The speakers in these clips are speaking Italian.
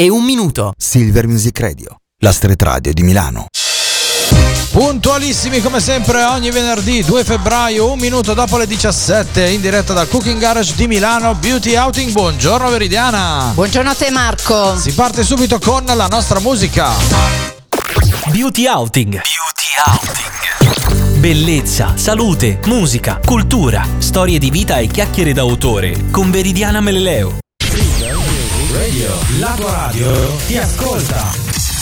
e un minuto. Silver Music Radio, la street radio di Milano. Puntualissimi come sempre ogni venerdì 2 febbraio, un minuto dopo le 17, in diretta dal Cooking Garage di Milano, Beauty Outing. Buongiorno Veridiana. Buongiorno a te Marco. Si parte subito con la nostra musica. Beauty Outing. Beauty Outing. Bellezza, salute, musica, cultura, storie di vita e chiacchiere d'autore con Veridiana Meleleo. Radio, la tua radio ti ascolta.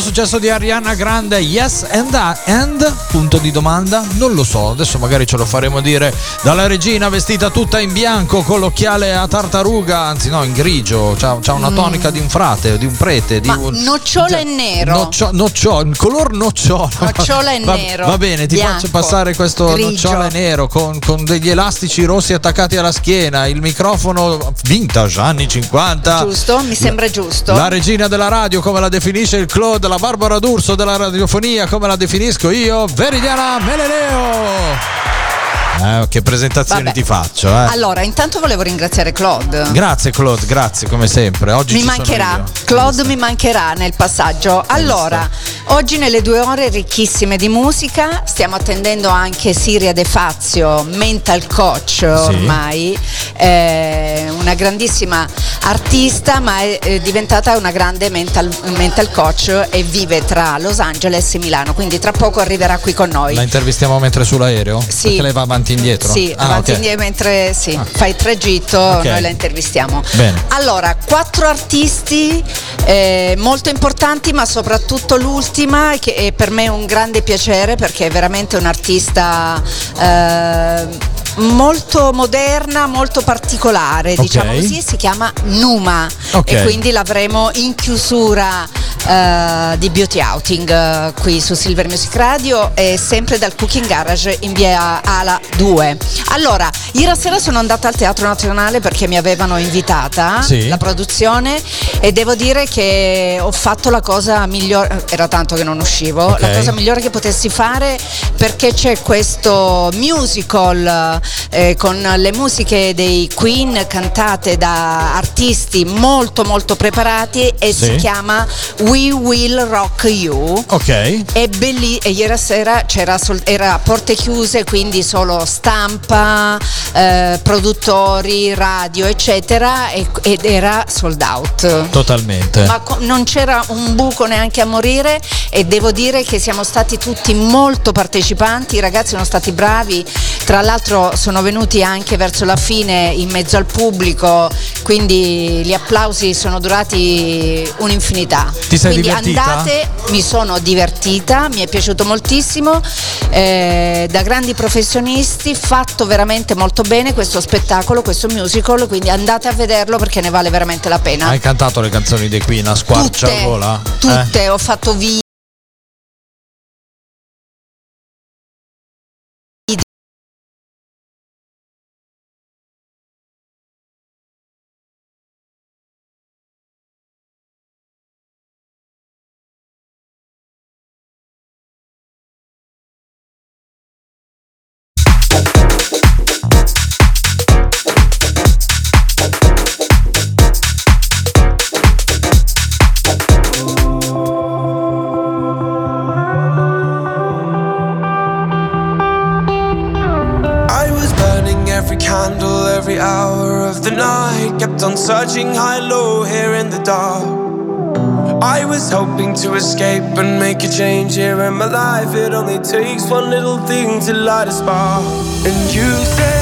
Successo di Ariana Grande, Yes and, and? Punto di domanda? Non lo so, adesso magari ce lo faremo dire dalla regina vestita tutta in bianco con l'occhiale a tartaruga, anzi no, in grigio, c'ha, c'ha una mm. tonica mm. di un frate, di un prete. Di Ma un, nocciola e nero. Noccio, nocciola, il color nocciola. Nocciola e nero. Va bene, ti bianco, faccio passare questo grigio. nocciola e nero con, con, degli elastici rossi attaccati alla schiena, il microfono vintage anni 50. Giusto, mi sembra giusto. La regina della radio, come la definisce il Claude, la Barbara D'Urso della radiofonia, come la definisco io, Veridiana Meleleo. Eh, che presentazione Vabbè. ti faccio? Eh? Allora, intanto volevo ringraziare Claude. Grazie Claude, grazie come sempre. Oggi mi mancherà. Claude mi mancherà nel passaggio. Allora, oggi nelle due ore ricchissime di musica, stiamo attendendo anche Siria De Fazio, mental coach ormai, sì. eh, una grandissima artista ma è, è diventata una grande mental, mental, coach e vive tra Los Angeles e Milano, quindi tra poco arriverà qui con noi. La intervistiamo mentre sull'aereo? Sì. Perché lei va avanti e indietro? Sì, ah, avanti e okay. indietro mentre sì, ah. fa il tragitto, okay. noi la intervistiamo. Bene. Allora, quattro artisti eh, molto importanti, ma soprattutto l'ultima, che è per me un grande piacere perché è veramente un artista. Eh, molto moderna, molto particolare, Ok. diciamo così, si chiama Numa Ok. e quindi l'avremo in chiusura eh, di Beauty Outing eh, qui su Silver Music Radio e sempre dal Cooking Garage in via Ala 2. Allora, ieri sera sono andata al Teatro Nazionale perché mi avevano invitata Sì. la produzione e devo dire che ho fatto la cosa migliore, era tanto che non uscivo, Ok. la cosa migliore che potessi fare perché c'è questo musical eh, con le musiche dei Queen cantate da artisti molto molto preparati e Sì. si chiama We Will Rock You. Ok. È belli e ieri sera c'era sol- era a porte chiuse, quindi solo stampa, eh, produttori, radio, eccetera, e- ed era sold out. Totalmente. Ma co- non c'era un buco neanche a morire e devo dire che siamo stati tutti molto partecipanti, i ragazzi sono stati bravi, tra l'altro sono venuti anche verso la fine in mezzo al pubblico, quindi gli applausi sono durati un'infinità. Ti sei quindi divertita? andate, mi sono divertita, mi è piaciuto moltissimo, eh, da grandi professionisti, fatto veramente molto bene questo spettacolo, questo musical, quindi andate a vederlo perché ne vale veramente la pena. Hai cantato le canzoni dei Queen a squarcia Tutte? Eh? tutte, ho fatto video. Kept on searching high, low, here in the dark. I was hoping to escape and make a change here in my life. It only takes one little thing to light a spark. And you said,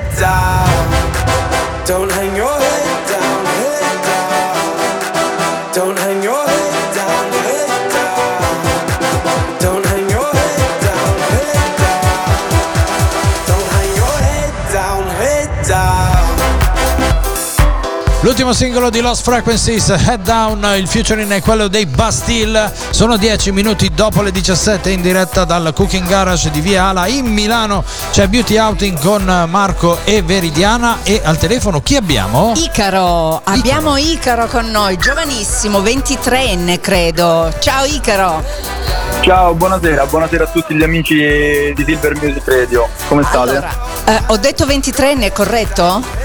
L'ultimo singolo di Lost Frequencies, Head Down, il featuring è quello dei Bastille. Sono 10 minuti dopo le 17 in diretta dal Cooking Garage di Via Ala in Milano. C'è Beauty Outing con Marco e Veridiana e al telefono chi abbiamo? Icaro, abbiamo Icaro con noi, giovanissimo, 23enne credo. Ciao Icaro. Ciao, buonasera, buonasera a tutti gli amici di Silver Music Radio. Come state? Allora, eh, ho detto 23enne, è corretto?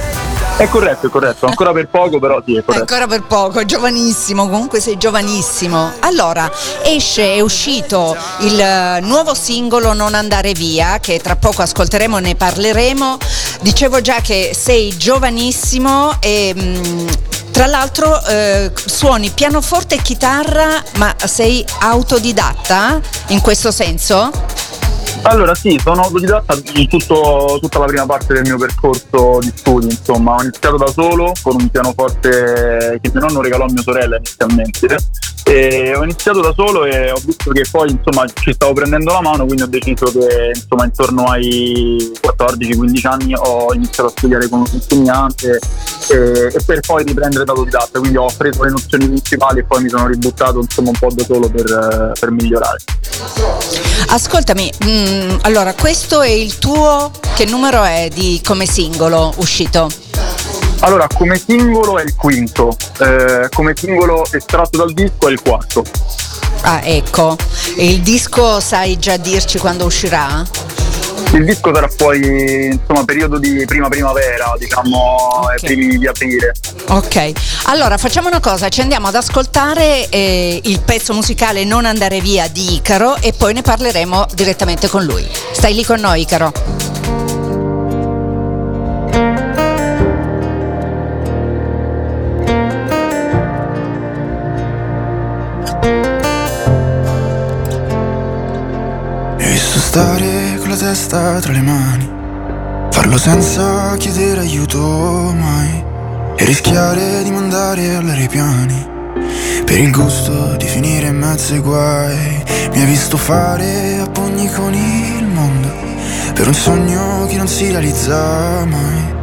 È corretto, è corretto, ancora per poco, però sì, è corretto. Ancora per poco, giovanissimo, comunque sei giovanissimo. Allora, esce, è uscito il eh, nuovo singolo Non andare via, che tra poco ascolteremo e ne parleremo. Dicevo già che sei giovanissimo e mh, tra l'altro eh, suoni pianoforte e chitarra, ma sei autodidatta in questo senso? Allora sì, sono autodidatta in tutto, tutta la prima parte del mio percorso di studi, insomma, ho iniziato da solo con un pianoforte che mio nonno regalò a mia sorella inizialmente e ho iniziato da solo e ho visto che poi insomma ci stavo prendendo la mano, quindi ho deciso che insomma intorno ai 14-15 anni ho iniziato a studiare con un insegnante e, e per poi riprendere da autodidatta, quindi ho preso le nozioni principali e poi mi sono ributtato insomma un po' da solo per, per migliorare. Ascoltami, mh, mm, allora questo è il tuo, che numero è di come singolo uscito? Allora, come singolo è il quinto, eh, come singolo estratto dal disco è il quarto. Ah, ecco. E il disco sai già dirci quando uscirà? Il disco sarà poi insomma periodo di prima primavera, diciamo okay. primi di aprile. Ok, allora facciamo una cosa, ci andiamo ad ascoltare eh, il pezzo musicale Non andare via di Icaro e poi ne parleremo direttamente con lui. Stai lì con noi Icaro. Stare con la testa tra le mani, farlo senza chiedere aiuto mai e rischiare di mandare all'aria piani. Per il gusto di finire in mezzo ai guai, mi hai visto fare a pugni con il mondo, per un sogno che non si realizza mai.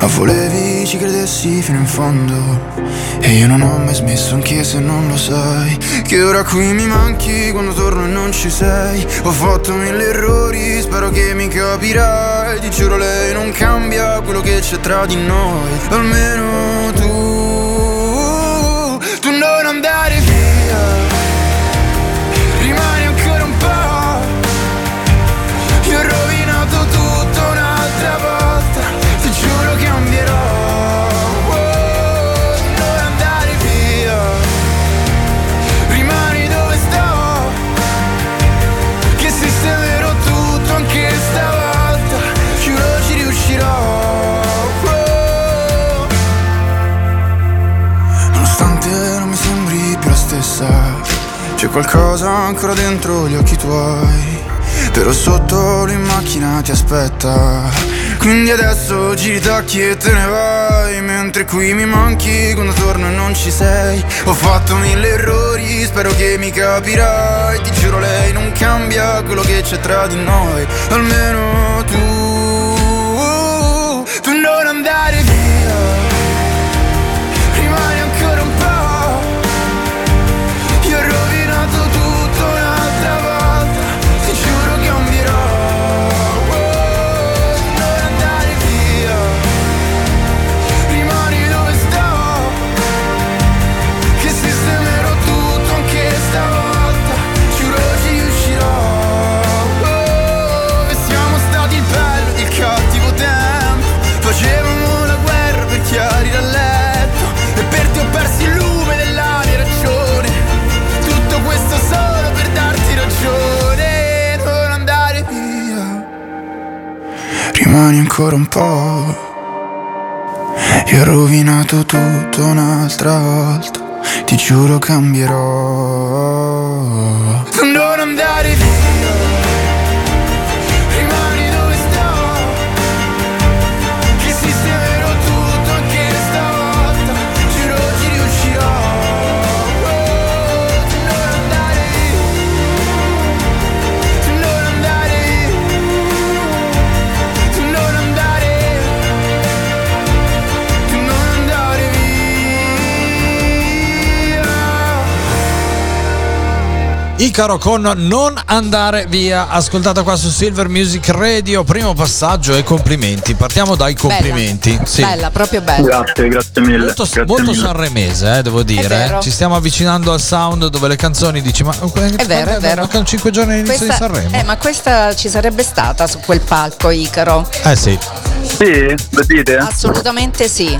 Ma volevi ci credessi fino in fondo? E io non ho mai smesso anche se non lo sai. Che ora qui mi manchi quando torno e non ci sei. Ho fatto mille errori, spero che mi capirai. Ti giuro lei non cambia quello che c'è tra di noi. Almeno tu, qualcosa ancora dentro gli occhi tuoi. Però sotto in macchina ti aspetta. Quindi adesso giri tacchi e te ne vai. Mentre qui mi manchi quando torno e non ci sei. Ho fatto mille errori, spero che mi capirai. Ti giuro lei non cambia quello che c'è tra di noi. Almeno tu, tu non andare via rimani ancora un po'. Io ho rovinato tutto un'altra volta, ti giuro cambierò. Icaro con Non andare via, ascoltata qua su Silver Music Radio. Primo passaggio e complimenti. Partiamo dai complimenti. Bella, sì. bella proprio bella. Grazie, grazie mille. Molto, grazie molto mille. sanremese, eh, devo dire. Ci stiamo avvicinando al sound dove le canzoni dici: Ma è vero, è vero. Mancano 5 giorni all'inizio questa, di Sanremo. Eh, ma questa ci sarebbe stata su quel palco, Icaro. Eh sì. Sì, lo dite? Assolutamente sì.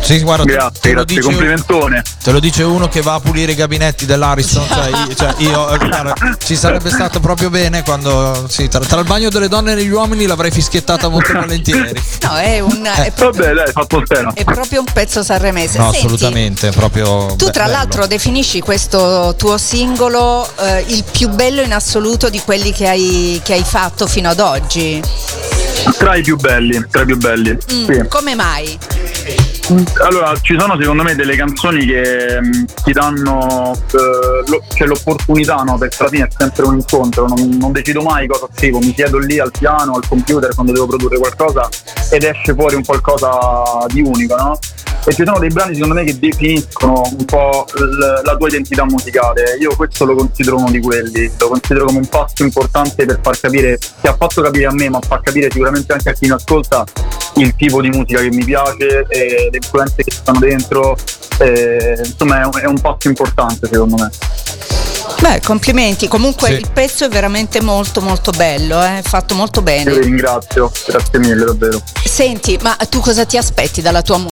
Sì, guarda, grazie, te lo grazie, dice- complimentone. Te lo dice uno che va a pulire i gabinetti dell'Ariston. Cioè, io, cioè, io, eh, guarda, ci sarebbe stato proprio bene quando. Sì, tra, tra il bagno delle donne e degli uomini l'avrei fischiettata molto volentieri. No, è, un, è, Vabbè, dai, fatto tema. è proprio un pezzo sanremese. No, Senti, assolutamente, proprio. Tu be- tra bello. l'altro definisci questo tuo singolo eh, il più bello in assoluto di quelli che hai, che hai fatto fino ad oggi. Tra i più belli, tra i più belli. Mm, Sì. Come mai? Allora, ci sono secondo me delle canzoni che mh, ti danno eh, lo- c'è l'opportunità, no? Perché alla fine è sempre un incontro, non, non decido mai cosa scrivo, mi siedo lì al piano, al computer quando devo produrre qualcosa ed esce fuori un qualcosa di unico, no? E ci sono dei brani secondo me che definiscono un po' l- la tua identità musicale. Io questo lo considero uno di quelli, lo considero come un passo importante per far capire, che ha fatto capire a me, ma fa capire sicuramente anche a chi mi ascolta il tipo di musica che mi piace, e le influenze che stanno dentro. eh, insomma, è un, è un passo importante secondo me. Beh, complimenti. Comunque Sì. il pezzo è veramente molto molto bello, eh, fatto molto Io vi bene. ringrazio, grazie mille davvero. Senti, ma tu cosa ti aspetti dalla tua musica?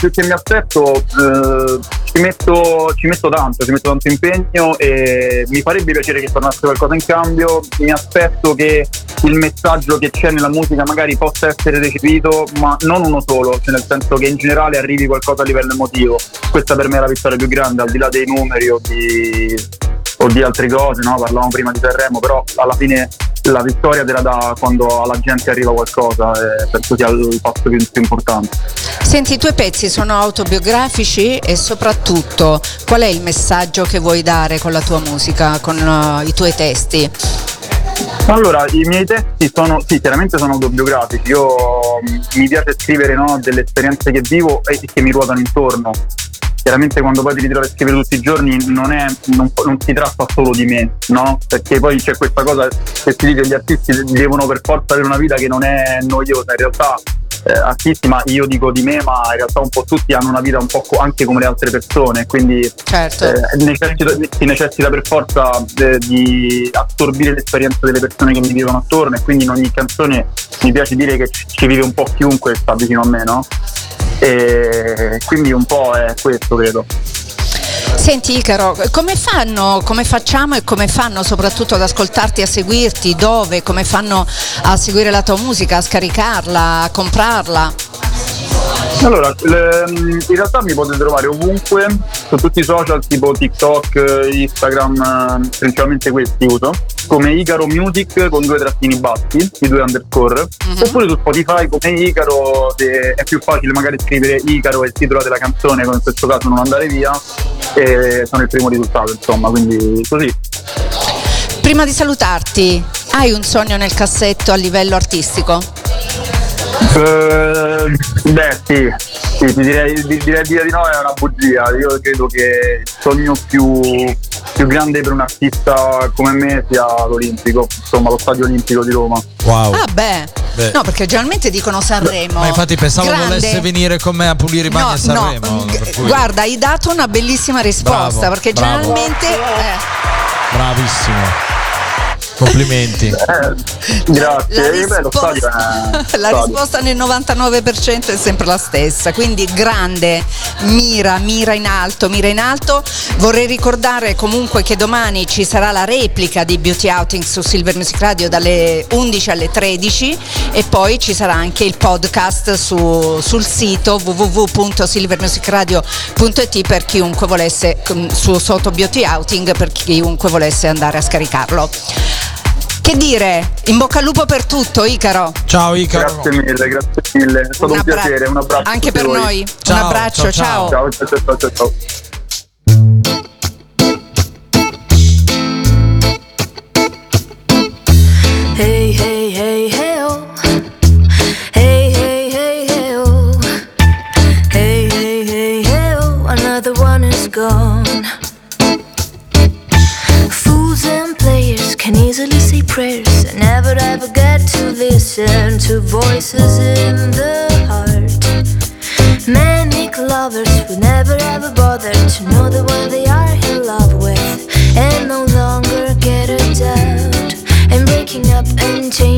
Più che mi aspetto, eh, ci, metto, ci metto tanto, ci metto tanto impegno e mi farebbe piacere che tornasse qualcosa in cambio. Mi aspetto che il messaggio che c'è nella musica magari possa essere recepito, ma non uno solo, cioè nel senso che in generale arrivi qualcosa a livello emotivo. Questa per me è la vittoria più grande, al di là dei numeri o di, o di altre cose, no? parlavamo prima di Sanremo, però alla fine la vittoria te la dà quando alla gente arriva qualcosa e penso sia il passo più, più importante. Senti, i tuoi pezzi sono autobiografici e soprattutto qual è il messaggio che vuoi dare con la tua musica, con eh, i tuoi testi? Allora, i miei testi sono, sì, chiaramente sono autobiografici. Io mh, mi piace scrivere no, delle esperienze che vivo e che mi ruotano intorno. Chiaramente quando poi ti ritrovi a scrivere tutti i giorni non, è, non, non si tratta solo di me, no? Perché poi c'è questa cosa che si dice che gli artisti devono per forza avere una vita che non è noiosa. In realtà eh, artisti, ma io dico di me, ma in realtà un po' tutti hanno una vita un po' co- anche come le altre persone, quindi Certo. eh, necessita- si necessita per forza eh, di assorbire l'esperienza delle persone che mi vivono attorno e quindi in ogni canzone mi piace dire che ci vive un po' chiunque sta vicino a me, no? E quindi un po' è questo credo. Senti Icaro, come fanno, come facciamo e come fanno soprattutto ad ascoltarti, a seguirti, dove, come fanno a seguire la tua musica, a scaricarla, a comprarla? Allora, le- in realtà mi potete trovare ovunque, su tutti i social tipo TikTok, Instagram, eh, principalmente questi uso, come Icaro Music con due trattini bassi, i due underscore, oppure su Spotify come Icaro, se è più facile magari scrivere Icaro e il titolo della canzone, come in questo caso non andare via, e sono il primo risultato, insomma, quindi così. Prima di salutarti, hai un sogno nel cassetto a livello artistico? Eh, beh sì, sì ti direi, di- direi dire di no è una bugia, io credo che il sogno più, più grande per un artista come me sia l'Olimpico, insomma lo stadio olimpico di Roma. Wow. Ah beh, Beh. no perché generalmente dicono Sanremo. Ma infatti pensavo Grande. volesse venire con me a pulire i bagni No, a Sanremo. no, per cui- guarda, hai dato una bellissima risposta Bravo, perché bravo. generalmente eh, Bravissimo. Complimenti. Eh, la, grazie, Eh, beh, stadio è risposta, la stadio. risposta nel 99% è sempre la stessa, quindi grande, mira, mira in alto, mira in alto. Vorrei ricordare comunque che domani ci sarà la replica di Beauty Outing su Silver Music Radio dalle 11 alle 13 e poi ci sarà anche il podcast su- sul sito www.silvermusicradio.it per chiunque volesse, mm, su sotto Beauty Outing per chiunque volesse andare a scaricarlo. Che dire, in bocca al lupo per tutto, Icaro. Ciao Icaro. Grazie mille, grazie mille, è stato un, abbra- piacere, un abbraccio. Anche per voi. noi. Ciao, un abbraccio, ciao, ciao. Ciao, ciao, ciao, ciao, prayers. I never ever get to listen to voices in the heart. Many lovers who never ever bother to know the one they are in love with and no longer get a doubt And breaking up and changing.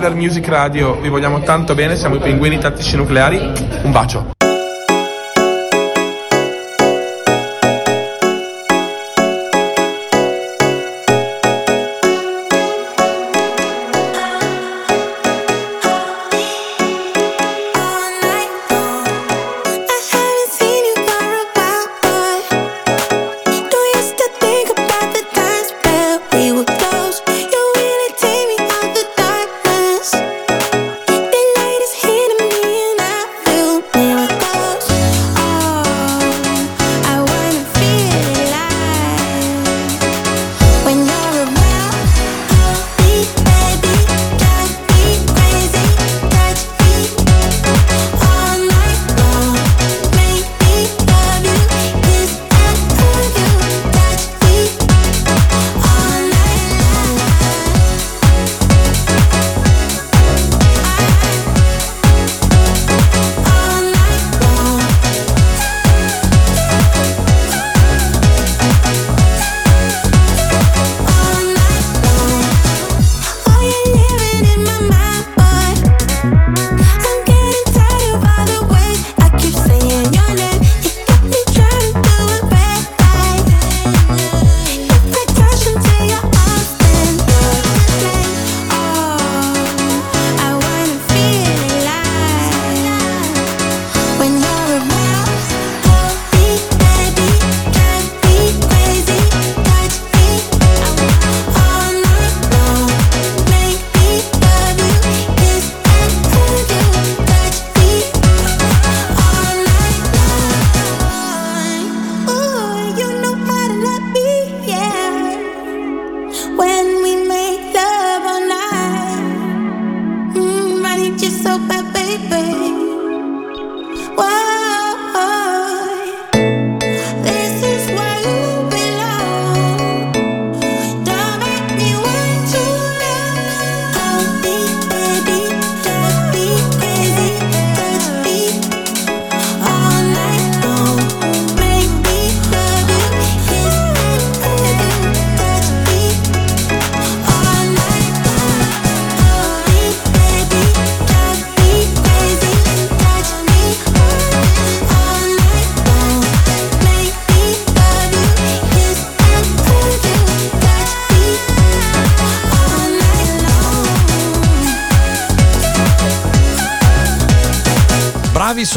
River Music Radio, vi vogliamo tanto bene, siamo i pinguini tattici nucleari, un bacio.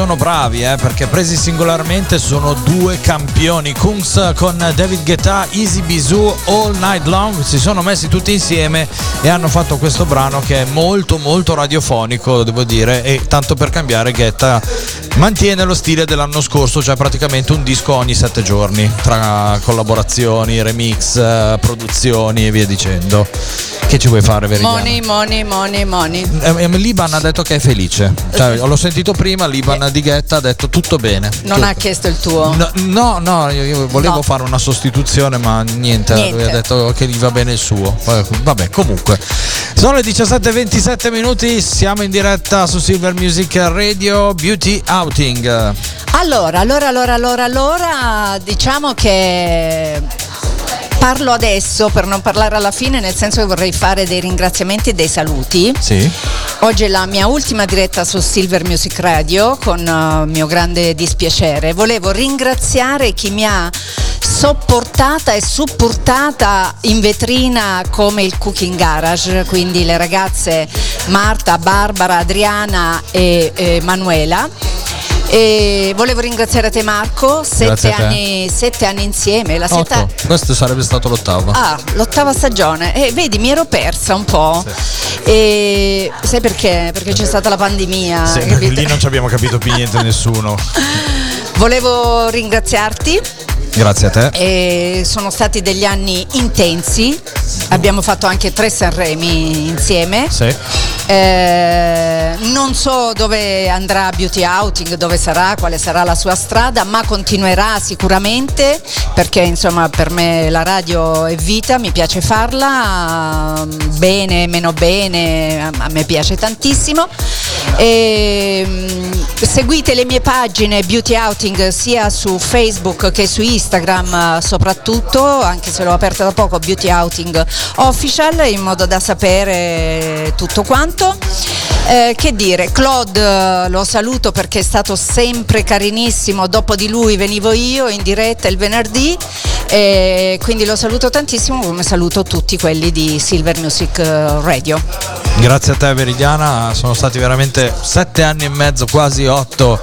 Sono bravi, eh, perché presi singolarmente sono due campioni. Kungs con David Guetta, Easy Bisou, All Night Long, si sono messi tutti insieme e hanno fatto questo brano che è molto molto radiofonico, devo dire, e tanto per cambiare Guetta mantiene lo stile dell'anno scorso, cioè praticamente un disco ogni sette giorni, tra collaborazioni, remix, eh, produzioni e via dicendo. Che ci vuoi fare, Veridiana? Money, money, money, money. Eh, eh, Liban ha detto che è felice. Cioè, l'ho sentito prima, Liban di Ghetta ha detto tutto bene. Non Tutto. ha chiesto il tuo. No, no, no, io, volevo No. fare una sostituzione, ma niente, Niente. lui ha detto che gli va bene il suo. Eh, Vabbè, comunque. Sono le 17:27 minuti, siamo in diretta su Silver Music Radio Beauty Outing. Allora, allora, allora, allora, allora, diciamo che parlo adesso per non parlare alla fine, nel senso che vorrei fare dei ringraziamenti e dei saluti. Sì. Oggi è la mia ultima diretta su Silver Music Radio con eh, mio grande dispiacere. Volevo ringraziare chi mi ha sopportata e supportata in vetrina come il Cooking Garage, quindi le ragazze Marta, Barbara, Adriana e, e Manuela. E volevo ringraziare te Marco, sette te. anni, sette anni insieme, la setta-. Questo sarebbe stato l'ottavo. Ah, l'ottava stagione. E vedi, mi ero persa un po'. E sai perché? Perché c'è stata la pandemia. Sì, lì non ci abbiamo capito più niente nessuno. Volevo ringraziarti. Grazie a te. E sono stati degli anni intensi. Abbiamo fatto anche tre Sanremi insieme. Sì. Eh, non so dove andrà Beauty Outing, dove sarà, quale sarà la sua strada, ma continuerà sicuramente perché insomma per me la radio è vita, mi piace farla, bene, meno bene, a me piace tantissimo. E, mm, seguite le mie pagine Beauty Outing sia su Facebook che su Instagram soprattutto, anche se l'ho aperta da poco, Beauty Outing Official, in modo da sapere tutto quanto. Eh, che dire, Claude eh, lo saluto perché è stato sempre carinissimo, dopo di lui venivo io in diretta il venerdì, e quindi lo saluto tantissimo come saluto tutti quelli di Silver Music eh, Radio. Grazie a te Veridiana, sono stati veramente sette anni e mezzo, quasi otto.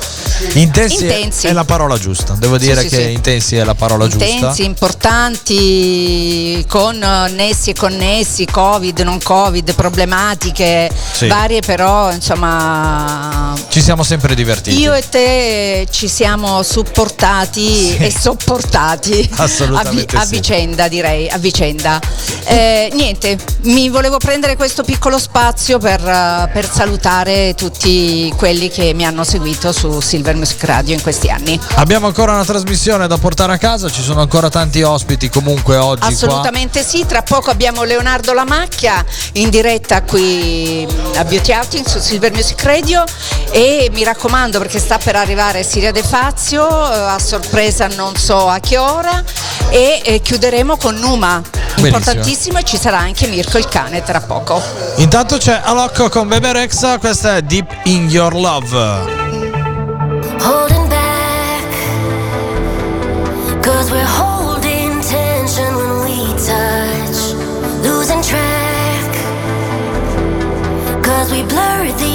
Intensi, Intensi. è la parola giusta, devo dire sì, che sì. intensi è la parola giusta. Intensi, importanti, con eh, nessi e connessi, Covid, non Covid, problematiche Sì. varie, però insomma Ci siamo sempre divertiti. io e te ci siamo supportati e sopportati Assolutamente a, vi- a vicenda, direi, a vicenda. Eh, niente, mi volevo prendere questo piccolo spazio per, eh, per salutare tutti quelli che mi hanno seguito su Silver Music Radio in questi anni. Abbiamo ancora una trasmissione da portare a casa, ci sono ancora tanti ospiti comunque oggi Assolutamente sì, tra poco abbiamo Leonardo Lamacchia in diretta qui a Beauty Outing su Silver Music Radio e mi raccomando perché sta per arrivare Siria De Fazio eh, a sorpresa non so a che ora e eh, chiuderemo con Numa, importantissimo e ci sarà anche Mirko il cane tra poco. qua. Intanto c'è Alocco con Bebe Rexa, questa è Deep in Your Love. holding back. We're holding tension when track. Cause we blur these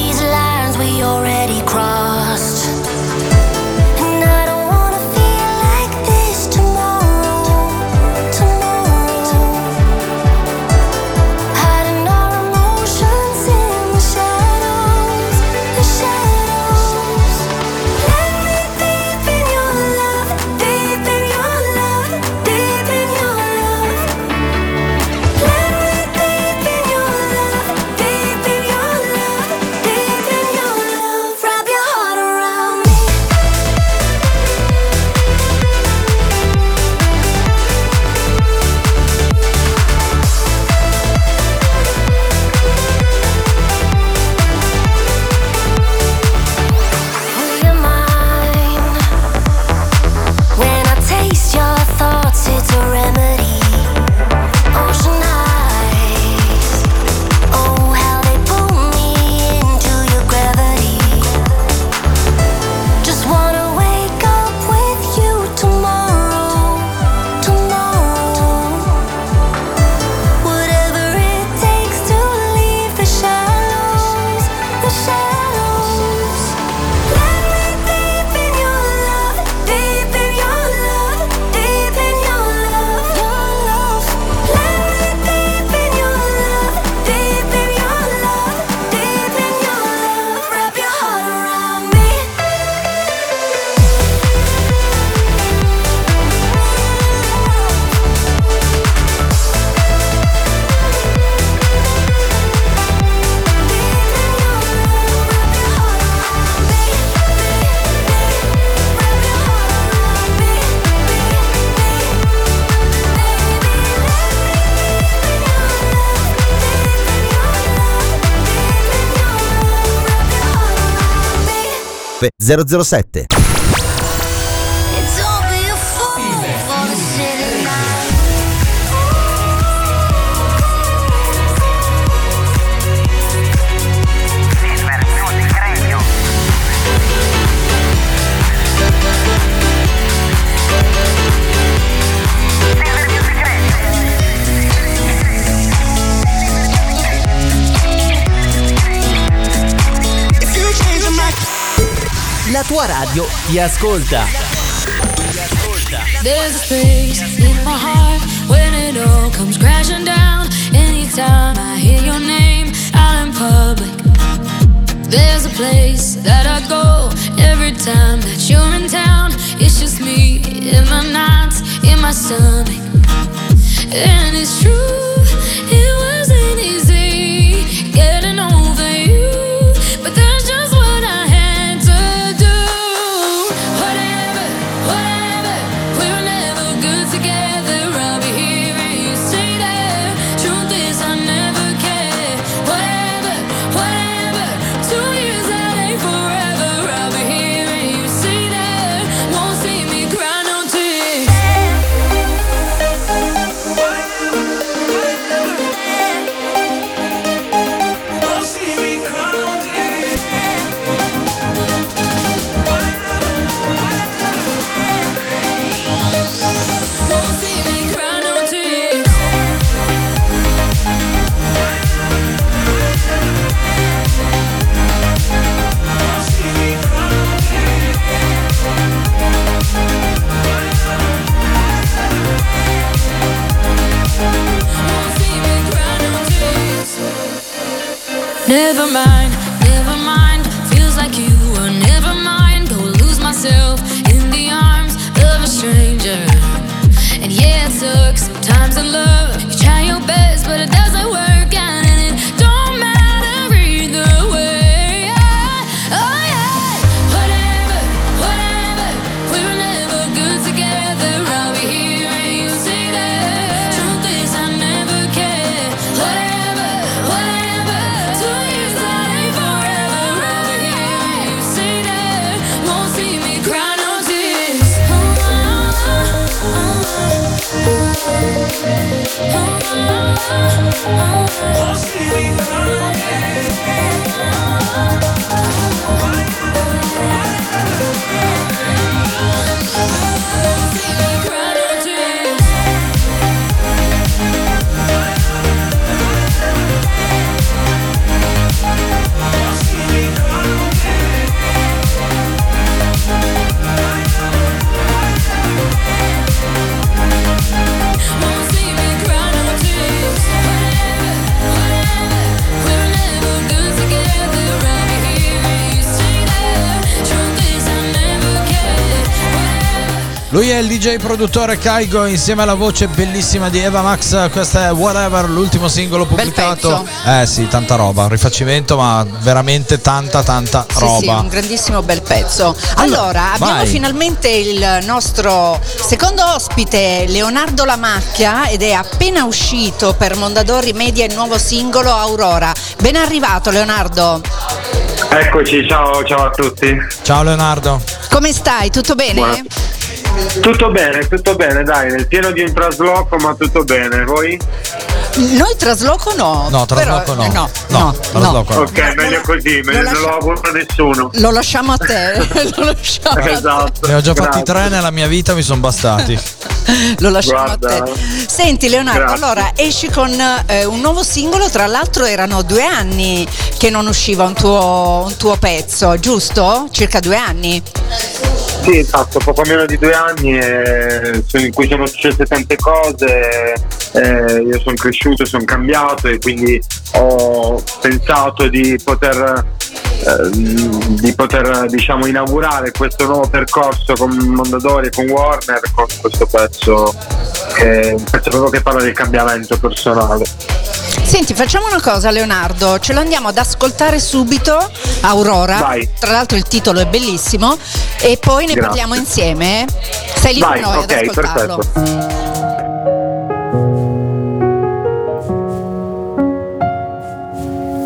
007. Tua radio ti ascolta. There's a in my heart when it all comes crashing down. Anytime I hear your name out in public, there's a place that I go every time that you're in town. It's just me in my nights, in my stomach, and it's true. your mind. Lui è il DJ produttore Kaigo insieme alla voce bellissima di Eva Max. Questa è Whatever, l'ultimo singolo pubblicato. Eh sì, tanta roba, un rifacimento, ma veramente tanta, tanta Sì, roba. sì, un grandissimo bel pezzo. Allora, abbiamo vai. finalmente il nostro secondo ospite, Leonardo Lamacchia, ed è appena uscito per Mondadori Media il nuovo singolo Aurora. Ben arrivato Leonardo, Eccoci, ciao, ciao a tutti. Ciao Leonardo. come stai? Tutto bene? Buona- Tutto bene, tutto bene, dai, nel pieno di un trasloco, ma tutto bene. Voi? Noi trasloco no. No, trasloco però- no. no, No, no, trasloco no. Ok, meglio così, me- lo non lascia- lo auguro a nessuno. Lo lasciamo a te. lo lasciamo a te. Esatto. Ne ho già fatti grazie. tre nella mia vita, mi sono bastati. Lo lasciamo Guarda. a te. Senti Leonardo, Grazie. allora esci con eh, un nuovo singolo, tra l'altro erano due anni che non usciva un tuo, un tuo pezzo, giusto? Circa due anni. Sì, esatto, poco meno di due anni eh, in cui sono successe tante cose, eh, io sono cresciuto, sono cambiato e quindi ho pensato di poter, eh, di poter diciamo, inaugurare questo nuovo percorso con Mondadori e con Warner con questo pezzo, che pezzo che parla del cambiamento personale. Senti, facciamo una cosa Leonardo, ce lo andiamo ad ascoltare subito, Aurora, Vai. tra l'altro il titolo è bellissimo, e poi ne Grazie. parliamo insieme. Sei lì Vai, con noi ad ok, ascoltarlo. perfetto.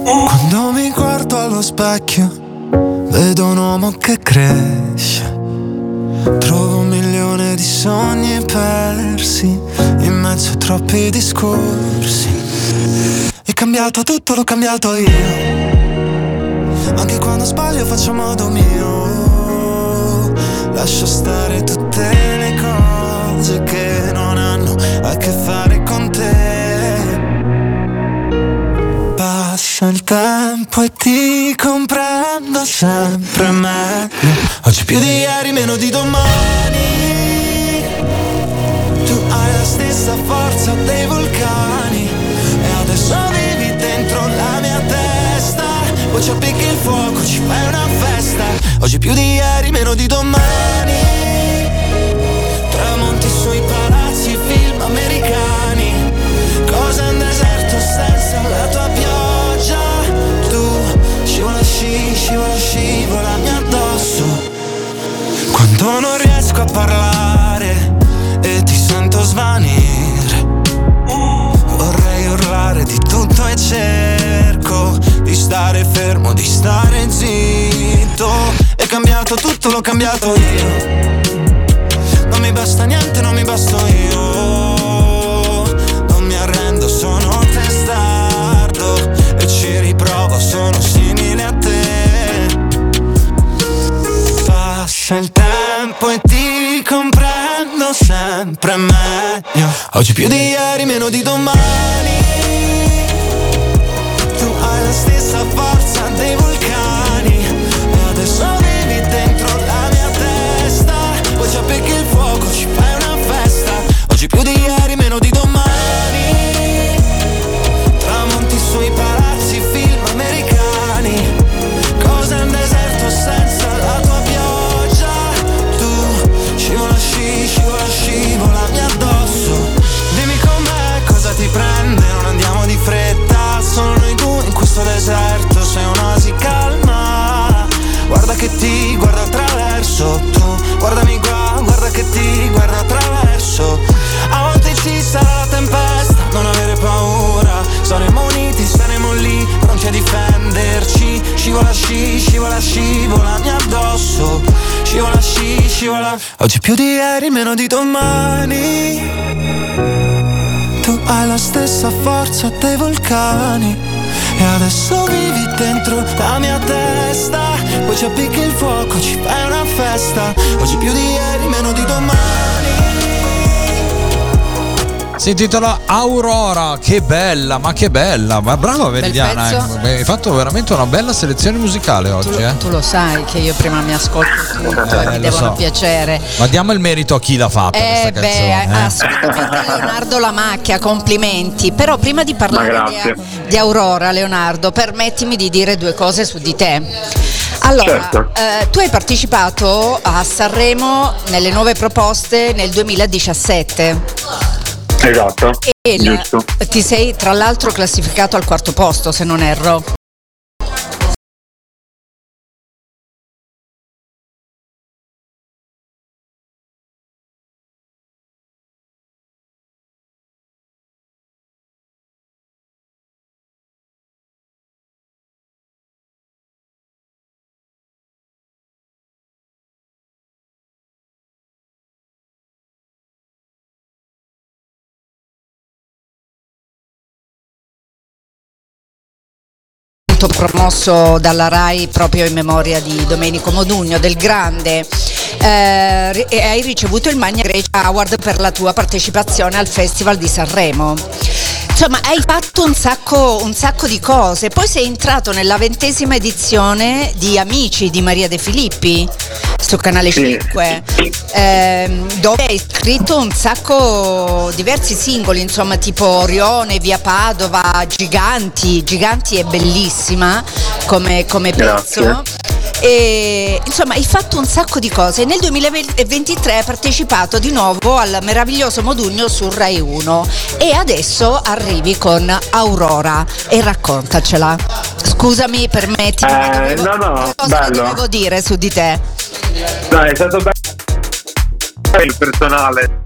Quando mi guardo allo specchio Vedo un uomo che cresce. Trovo un milione di sogni persi in mezzo a troppi discorsi. È cambiato tutto, l'ho cambiato io. Anche quando sbaglio faccio modo mio. Lascio stare tutte le cose che non hanno a che fare con te. Passa il tempo e ti comprendo sempre meglio. Oggi più di ieri, meno di domani. Tu hai la stessa forza dei vulcani. Vivi dentro la mia testa. Poi ci appicchi il fuoco, ci fai una festa. Oggi più di ieri, meno di domani. Tramonti sui palazzi, film americani. Cosa un deserto senza la tua pioggia? Tu scivola, sci, scivola, scivolami addosso. Quando non riesco a parlare e ti sento svanire. Urlare di tutto e cerco di stare fermo, di stare zitto. È cambiato tutto, l'ho cambiato io. Non mi basta niente, non mi basto io. Non mi arrendo, sono testardo e ci riprovo, sono simile a te. Passa il tempo e ti comprendo sempre meglio. Oggi più di ieri, meno di domani. Tu hai la stessa forza dei vulcani. E adesso vivi dentro la mia testa. Poi ci appicchi il fuoco, ci fai una festa. Oggi più di ieri, forza dei vulcani. E adesso vivi dentro la mia testa. Poi ci appicchi il fuoco, ci fai una festa. Oggi più di ieri, meno di domani. Si intitola Aurora, che bella, ma che bella, ma brava Veridiana, pezzo. eh. hai fatto veramente una bella selezione musicale Tu, oggi, eh. tu lo sai che io prima mi ascolto tutto e Eh, mi devono so. piacere. Ma diamo il merito a chi l'ha fatta Eh questa beh, canzone. eh. assolutamente Leonardo Lamacchia, complimenti. Però prima di parlare di, di Aurora, Leonardo, permettimi di dire due cose su di te. Allora, Certo. eh, tu hai partecipato a Sanremo nelle nuove proposte nel 2017 Esatto. e la- ti sei tra l'altro classificato al quarto posto, se non erro. Promosso dalla RAI proprio in memoria di Domenico Modugno, del grande. Eh, hai ricevuto il Magna Grecia Award per la tua partecipazione al Festival di Sanremo. Insomma, hai fatto un sacco, un sacco di cose. Poi sei entrato nella ventesima edizione di Amici di Maria De Filippi su Canale Sì. 5, ehm, dove hai scritto un sacco, diversi singoli, insomma, tipo Orione, Via Padova, Giganti. Giganti è bellissima come, come pezzo. E insomma, hai fatto un sacco di cose. Nel 2023 hai partecipato di nuovo al meraviglioso Modugno su Rai 1 e adesso arrivi con Aurora e raccontacela. Scusami, permettimi, ma Eh, dovevo- no, no, cosa bello. dovevo dire su di te. Dai, è stato bello il personale.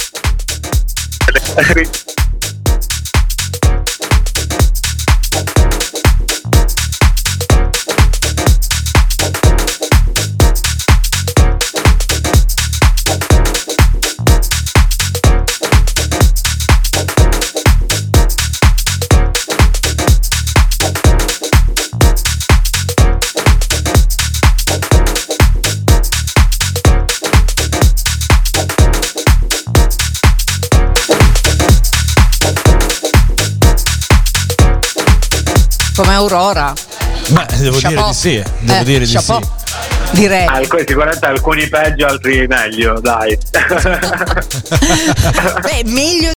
Come Aurora. Beh, devo dire Chapeau. di sì. Devo Eh, dire di chapeau. sì. Direi. Alcuni, sicuramente alcuni peggio, altri meglio, dai. Beh, meglio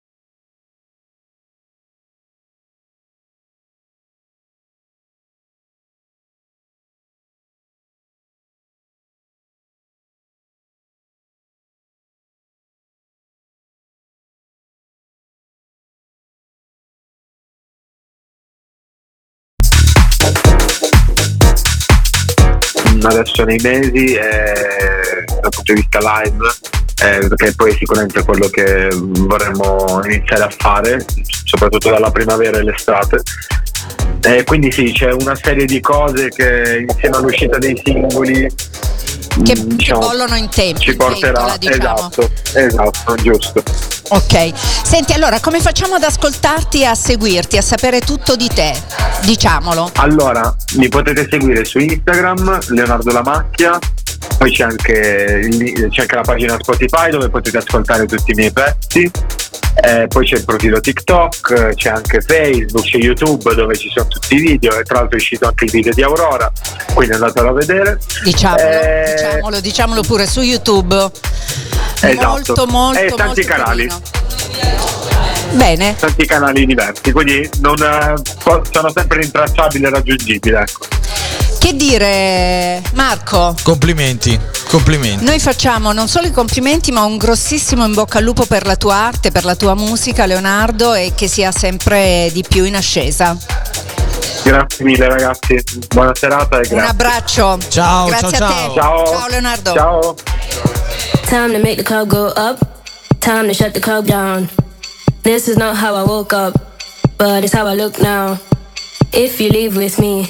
adesso nei mesi eh, dal punto di vista live eh, che poi sicuramente è quello che vorremmo iniziare a fare soprattutto dalla primavera e l'estate. Eh, quindi sì c'è una serie di cose che insieme all'uscita dei singoli che, mm, che bollono in tempo. ci porterà diciamo. esatto esatto giusto Ok, senti allora come facciamo ad ascoltarti e a seguirti, a sapere tutto di te? Diciamolo. Allora, mi potete seguire su Instagram, Leonardo La Macchia, poi c'è anche, c'è anche la pagina Spotify dove potete ascoltare tutti i miei pezzi, eh, poi c'è il profilo TikTok, c'è anche Facebook, c'è YouTube dove ci sono tutti i video e tra l'altro è uscito anche il video di Aurora, quindi andatelo a vedere. Diciamolo, Eh, diciamolo, diciamolo pure su YouTube. Esatto. Molto, molto, E tanti molto canali. carino. Bene, Tanti canali diversi, quindi non, eh, sono sempre rintracciabili e raggiungibili. Ecco. Che dire Marco? Complimenti, complimenti. Noi facciamo non solo i complimenti ma un grossissimo in bocca al lupo per la tua arte, per la tua musica Leonardo e che sia sempre di più in ascesa. Grazie mille ragazzi, buona serata e grazie. Un abbraccio. Ciao, Grazie ciao, a ciao. te. Ciao. Ciao Leonardo. Ciao. Time to make the club go up. Time to shut the club down. This is not how I woke up, but it's how I look now. If you leave with me,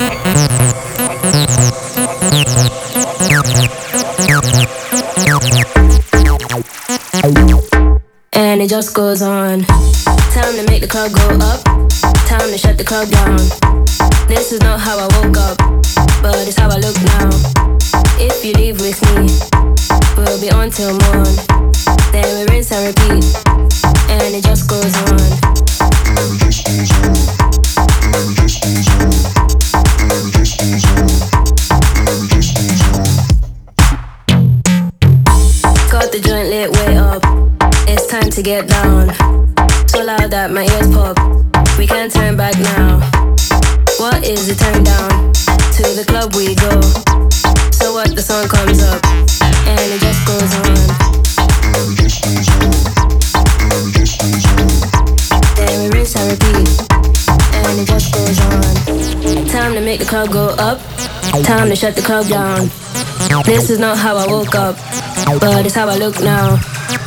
And it just goes on. Time to make the club go up. Time to shut the club down. This is not how I woke up, but it's how I look now. If you leave with me, we'll be on till morn. Then we rinse and repeat, and it just goes on. Got the joint lit way time to get down. So loud that my ears pop. We can't turn back now. What is the turn down? To the club we go. So what the song comes up and it just goes on. And it just goes on. Then we rinse and repeat, and it just goes on. Time to make the club go up. Time to shut the club down. This is not how I woke up, but it's how I look now.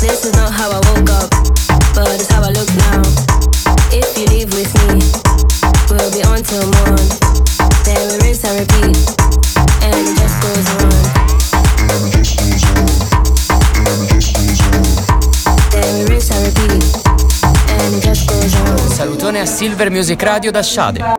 This is not how I woke up, but it's how I look now. If you leave with me, we'll be on till morn. Then we rinse and repeat, and it just goes on. Then we rinse and repeat, and it just goes on. Salutone a Silver Music Radio da Shade.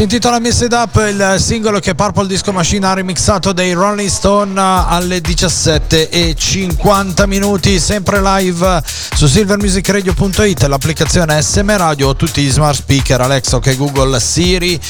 Si intitola Miss It Up, il singolo che Purple Disco Machine ha remixato dei Rolling Stone alle 17 e 50 minuti, sempre live su silvermusicradio.it, l'applicazione SM Radio tutti gli smart speaker Alexa che Google Siri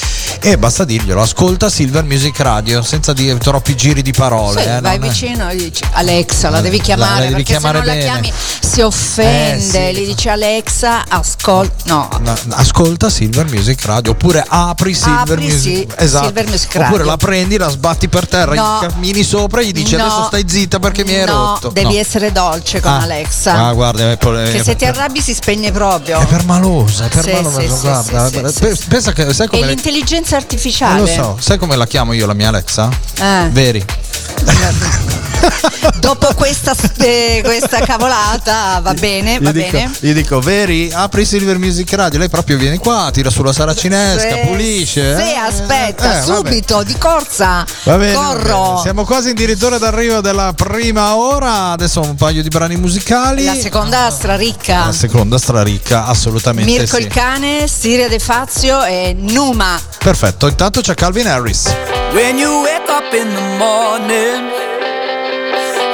e basta dirglielo, ascolta Silver Music Radio senza dire troppi giri di parole. Sì, eh, vai vicino e dici Alexa, la La- devi la- chiamare la devi perché chiamare se non bene. la chiami si offende, Eh, sì. gli dici Alexa, ascolta, no, No, ascolta Silver Music Radio oppure apri Silver Apri, Music sì, esatto. Silver Music oppure Radio. la prendi la sbatti per terra No. gli cammini sopra e gli dici adesso stai zitta perché mi hai rotto devi essere dolce con Ah. Alexa. ah guarda è, per- che è se ti arrabbi si spegne proprio. è per malosa è per Sì, guarda pensa che sai come l'intelligenza non artificiale. lo so sai come la chiamo io la mia Alexa? Eh. Veri Dopo questa, eh, questa cavolata va bene, va gli dico, bene. gli dico Veri apri Silver Music Radio lei proprio viene qua tira sulla saracinesca Sì, pulisce Sì, eh? aspetta, Eh, subito, di corsa. Va bene, va Corro. bene. Siamo quasi addirittura d'arrivo della prima ora. Adesso un paio di brani musicali. La seconda straricca. La seconda straricca, assolutamente Mirko sì. il cane, Siria De Fazio e Numa. Perfetto, intanto c'è Calvin Harris. When you wake up in the morning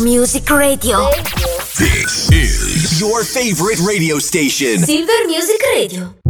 Music Radio. This is Your favorite radio station. Silver Music Radio.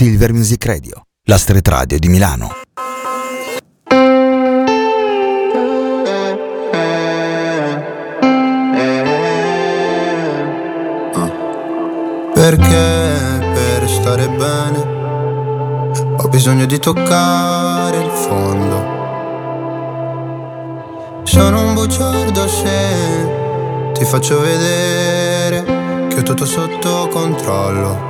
Silver Music Radio, la street radio di Milano. Perché per stare bene ho bisogno di toccare il fondo. Sono un bugiardo se ti faccio vedere che ho tutto sotto controllo.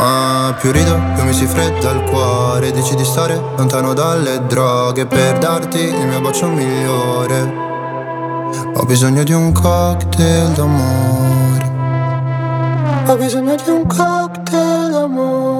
Ma più rido, più mi si fredda il cuore. Dici di stare lontano dalle droghe per darti il mio bacio migliore. Ho bisogno di un cocktail d'amore. Ho bisogno di un cocktail d'amore.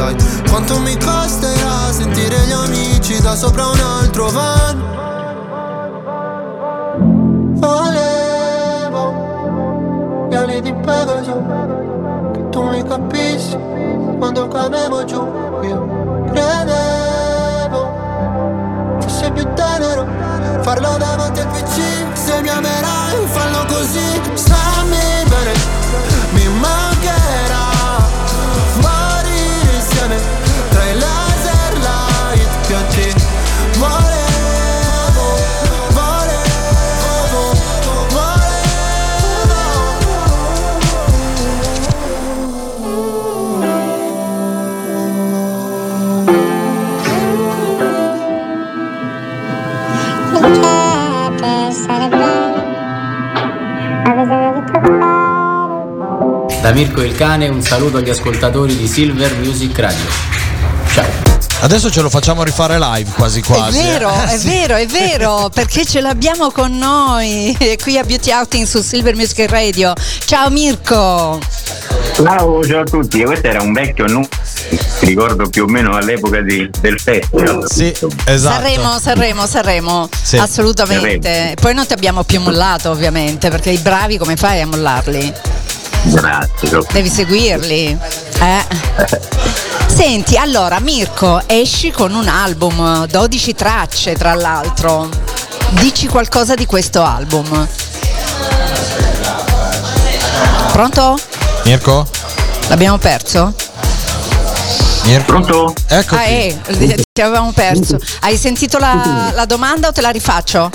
Sai quanto mi costerà sentire gli amici da sopra un altro van? Volevo gli ali di Pegaso Che tu mi capissi quando cadevo giù. Io credevo fosse più tenero farlo davanti al PC Se mi amerai fallo così. Stammi Da Mirko il cane un saluto agli ascoltatori di Silver Music Radio. Ciao. Adesso ce lo facciamo rifare live quasi quasi. È vero, eh. è Sì. vero, è vero, perché ce l'abbiamo con noi qui a Beauty Outing su Silver Music Radio. Ciao Mirko! Ciao, ciao a tutti, questo era un vecchio numero, ricordo più o meno all'epoca di- del festival. Sì, esatto. Sanremo, Sanremo, Sanremo, Sì. assolutamente. Sanremo. Poi non ti abbiamo più mollato ovviamente, perché i bravi come fai a mollarli? Grazie. Devi seguirli. Eh. Senti, allora Mirko, esci con un album, 12 tracce tra l'altro. Dici qualcosa di questo album. Pronto? Mirko? L'abbiamo perso? Mirko? Pronto? Ecco. Ah, eh, ti avevamo perso. Hai sentito la, la domanda o te la rifaccio?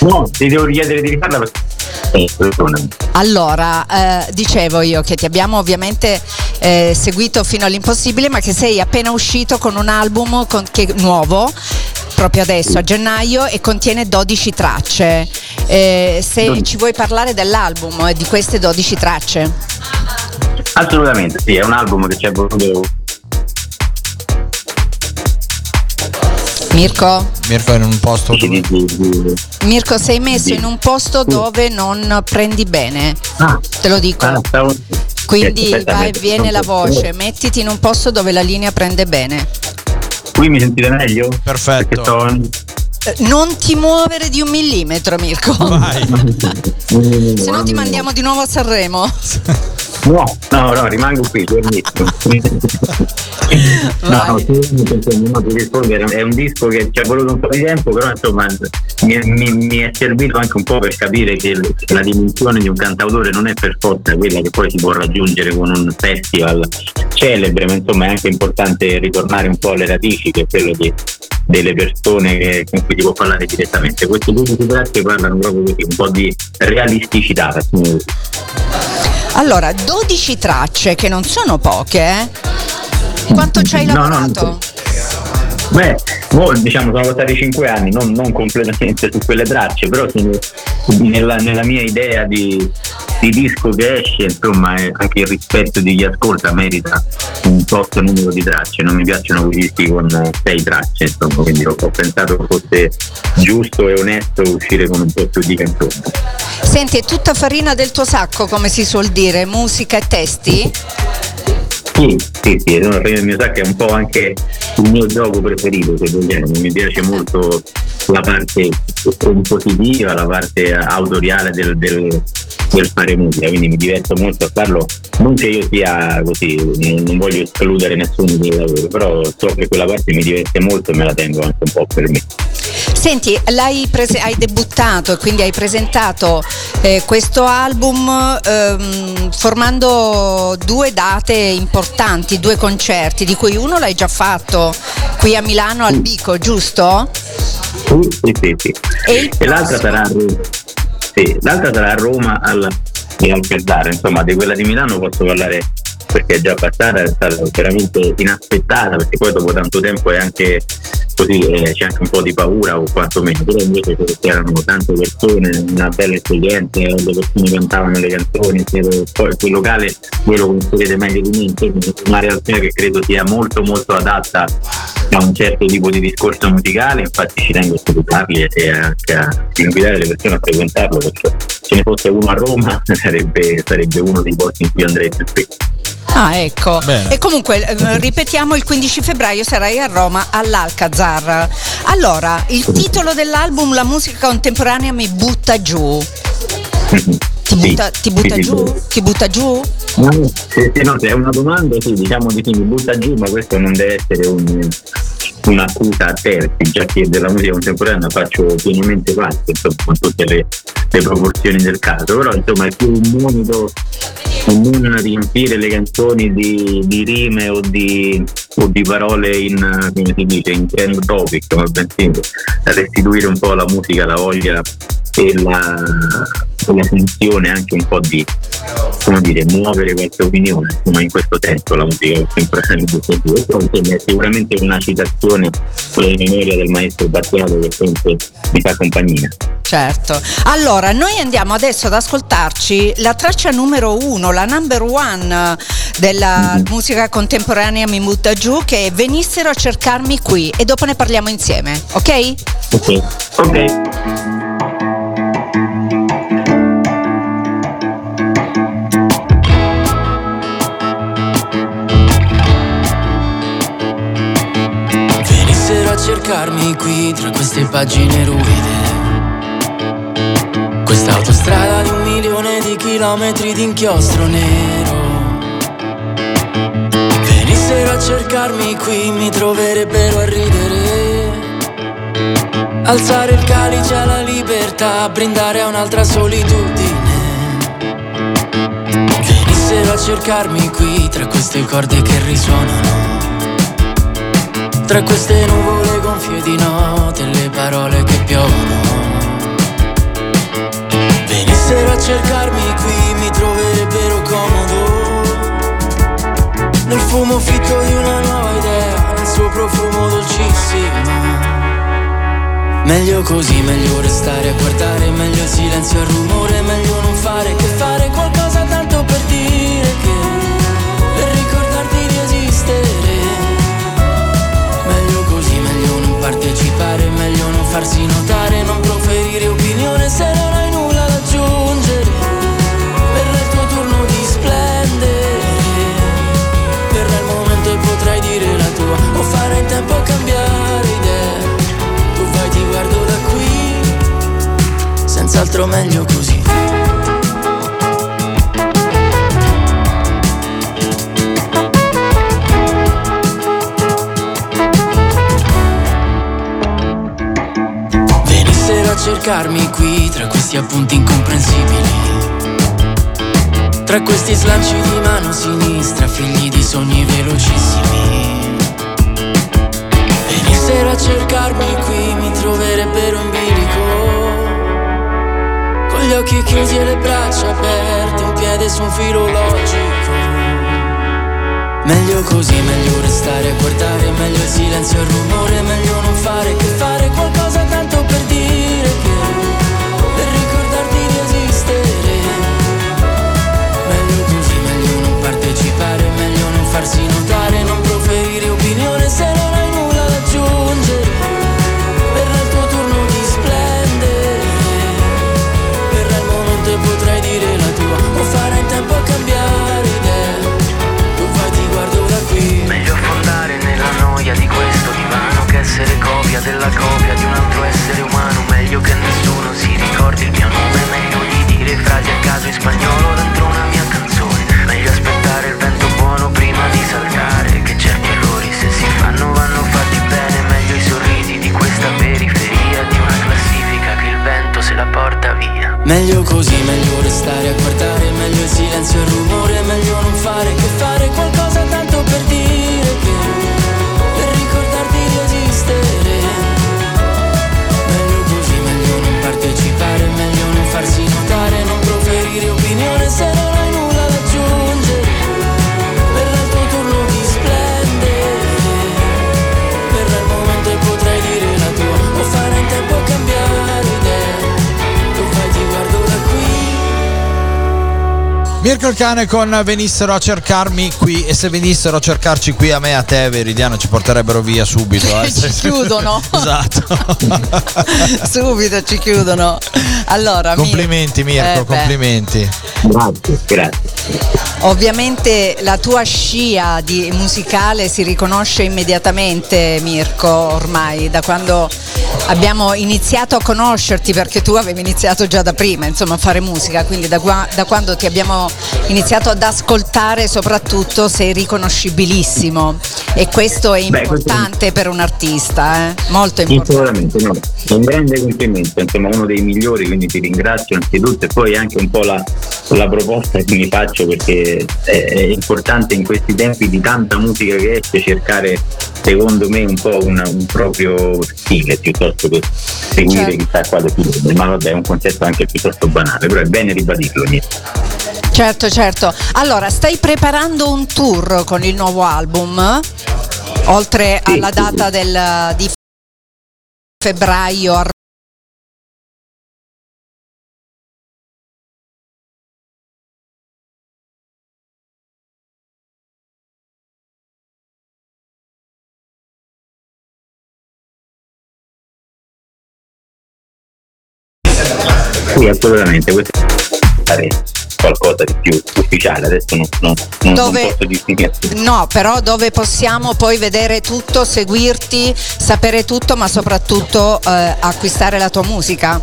No, ti devo richiedere di rifarla perché... Eh. Allora, eh, dicevo io che ti abbiamo ovviamente eh, seguito fino all'impossibile, ma che sei appena uscito con un album con- che- nuovo, proprio adesso a gennaio, e contiene 12 tracce. Eh, se 12. ci vuoi parlare dell'album e di queste 12 tracce. Assolutamente, sì, è un album che ci è voluto... Mirko? Mirko è in un posto dove... Mirko, sei messo in un posto dove non prendi bene. Te lo dico. Ah, stavo- Quindi Aspetta, vai, aspetta, viene la voce, mettiti in un posto dove la linea prende bene. Qui mi sentite meglio? Perfetto. Eh, Non ti muovere di un millimetro, Mirko. Se no ti mandiamo di nuovo a Sanremo. No, no, no, rimango qui, fermissimo. no, no, non ti rispondere, è un disco che ci è voluto un po' di tempo, però insomma mi, è- mi- mi è servito anche un po' per capire che la dimensione di un cantautore non è per forza quella che poi si può raggiungere con un festival celebre, ma insomma è anche importante ritornare un po' alle radici, che è quello di- delle persone che- con cui si può parlare direttamente. Questi due tracce parlano proprio così, un po' di realisticità. così. Allora, 12 tracce che non sono poche, eh? Quanto ci hai No, no, lavorato? Beh, mo, diciamo sono passati 5 anni, non, non completamente su quelle tracce, però nella, nella mia idea di, di disco che esce, insomma, eh, anche il rispetto di chi ascolta merita un tot numero di tracce, non mi piacciono quei dischi con 6 tracce, insomma, quindi ho, ho pensato fosse giusto e onesto uscire con un po' più di canzoni. Senti, è tutta farina del tuo sacco, come si suol dire, musica e testi? Sì, sì, sì, no, il mio sacco è un po' anche il mio gioco preferito, se vogliamo. Mi piace molto la parte compositiva, la parte autoriale del, del- del fare musica, quindi mi diverto molto a farlo. Non che io sia così, non, non voglio escludere nessuno del lavoro, però so che quella parte mi diverte molto e me la tengo anche un po' per me. Senti, l'hai prese- hai debuttato e quindi hai presentato eh, questo album ehm, formando due date importanti, due concerti, di cui uno l'hai già fatto qui a Milano al Bico, giusto? Sì, sì, sì, sì. E, l'altra sarà a Roma. Sì, l'altra sarà a Roma al, e al Pesaro. Insomma, di quella di Milano posso parlare perché già passata, è stata veramente inaspettata, perché poi dopo tanto tempo è anche così, eh, c'è anche un po' di paura o quantomeno, però invece c'erano tante persone, una bella esperienza, le persone cantavano le canzoni, poi quel locale voi lo conoscerete meglio di me, insomma, una realtà che credo sia molto molto adatta a un certo tipo di discorso musicale, infatti ci tengo a salutarli e anche a invitare le persone a frequentarlo perché se ne fosse uno a Roma sarebbe, sarebbe uno dei posti in cui andrei più spesso. Ah, ecco. Bene. E comunque eh, ripetiamo il 15 febbraio sarai a Roma all'Alcazar. Allora, il titolo dell'album La musica contemporanea mi butta giù. Ti butta, ti butta sì, sì, giù? sì. Ti butta giù? No, se, se no, se è una domanda, sì, diciamo di sì, mi butta giù, ma questo non deve essere un- un'accusa a terzi, già che della musica contemporanea faccio pienamente parte, insomma, con tutte le, le proporzioni del caso, però insomma è più un monito, un non riempire le canzoni di, di rime o di, o di parole in, come si dice, in trend topic, ma bensì restituire un po' alla musica la voglia e la, la funzione anche un po' di come dire, muovere qualche opinione, insomma in questo senso la musica contemporanea di sentire. Però insomma, è sicuramente una citazione con la memoria del maestro Battiato che sempre mi fa compagnia. Certo. Allora, noi andiamo adesso ad ascoltarci la traccia numero uno, la number one della musica contemporanea Mi butta giù, che è Venissero a cercarmi qui e dopo ne parliamo insieme, ok? Ok, ok. Cercarmi qui tra queste pagine ruvide. Questa autostrada di un milione di chilometri di inchiostro nero. Venissero a cercarmi qui, mi troverebbero a ridere. Alzare il calice alla libertà, brindare a un'altra solitudine. Venissero a cercarmi qui tra queste corde che risuonano. Tra queste nuvole gonfie di notte le parole che piovono. Venissero a cercarmi qui mi troverebbero comodo. Nel fumo fitto di una nuova idea Nel suo profumo dolcissimo. Meglio così, meglio restare a guardare Meglio il silenzio e il rumore Meglio non fare che fare qualcosa scappare, meglio non farsi notare, non proferire opinione se non hai nulla da aggiungere. Verrà il tuo turno di splendere, verrà il momento e potrai dire la tua o fare in tempo a cambiare idea. Tu vai, ti guardo da qui, senz'altro meglio così. Cercarmi qui tra questi appunti incomprensibili. Tra questi slanci di mano sinistra, figli di sogni velocissimi. Venissero a cercarmi qui, mi troverebbero in bilico. Con gli occhi chiusi e le braccia aperte, un piede su un filo logico. Meglio così, meglio restare a guardare, meglio il silenzio e il rumore, meglio non fare che fare farsi notare, non proferire opinione se non hai nulla da aggiungere. Verrà il tuo turno di splendere, verrà il momento e potrai dire la tua, o farai in tempo a cambiare idea. Tu vai, ti guardo da qui. Meglio affondare nella noia di questo divano che essere copia della copia di un altro essere umano. Meglio che nessuno si ricordi il mio nome, meglio di dire frasi a caso in spagnolo dentro una mia canzone. Di saltare, che certi errori se si fanno vanno fatti bene. Meglio i sorrisi di questa periferia, di una classifica che il vento se la porta via. Meglio così, meglio restare a guardare, meglio il silenzio e il rumore, meglio non fare che fare qualcosa Mirko il cane con venissero a cercarmi qui e se venissero a cercarci qui a me a te Veridiano ci porterebbero via subito eh. ci chiudono. esatto Subito ci chiudono. Allora, complimenti Mirko Eh, complimenti Grazie, grazie. Ovviamente la tua scia di musicale si riconosce immediatamente, Mirko, ormai, da quando abbiamo iniziato a conoscerti, perché tu avevi iniziato già da prima, insomma, a fare musica, quindi da, da quando ti abbiamo iniziato ad ascoltare soprattutto sei riconoscibilissimo e questo è Beh, questo- importante per un artista, eh? molto importante. No, un grande complimento, insomma uno dei migliori, quindi ti ringrazio anzitutto e poi anche un po' la, la proposta che mi faccio perché è, è importante in questi tempi di tanta musica che esce cercare secondo me un po' una- un proprio stile piuttosto che seguire Certo. chissà quale film, ma vabbè è un concetto anche piuttosto banale, però è bene ribadirlo. niente. Certo, certo. Allora, stai preparando un tour con il nuovo album? Oltre alla data del, di febbraio a assolutamente, questo è qualcosa di più ufficiale, adesso non, non, non, Dove- non posso definire. No, però dove possiamo poi vedere tutto, seguirti, sapere tutto, ma soprattutto eh, acquistare la tua musica?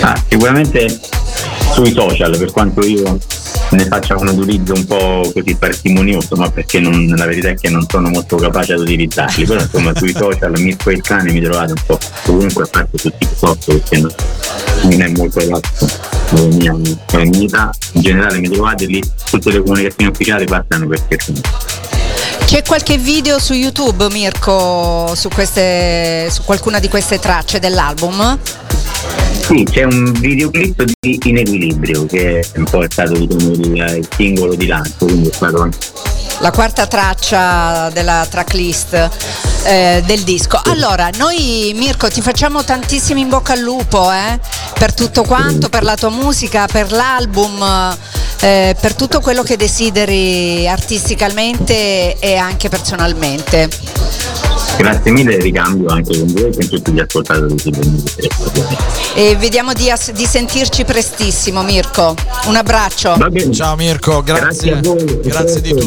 Ah, sicuramente sui social, per quanto io ne faccia un utilizzo un po' così parsimonioso, ma perché non- la verità è che non sono molto capace ad utilizzarli, però insomma sui social Mirko il cane mi trovate un po' ovunque, a parte su TikTok perché non, non è molto adatto alla mia, età, in generale mi trovate lì, tutte le comunicazioni ufficiali passano per questo. C'è qualche video su YouTube, Mirko, su, queste, su qualcuna di queste tracce dell'album? Sì, c'è un videoclip di In Equilibrio che è un po' stato diciamo, il, il singolo di lancio, quindi è stato anche La quarta traccia della tracklist eh, del disco. Allora, noi Mirko ti facciamo tantissimi in bocca al lupo eh, per tutto quanto, per la tua musica, per l'album, eh, per tutto quello che desideri artisticamente e anche personalmente. Grazie mille ricambio anche con voi e con tutti gli ascoltatori. E vediamo di, ass- di sentirci prestissimo, Mirko. Un abbraccio. Va bene. Ciao Mirko, grazie. Grazie a voi. Grazie di tutto.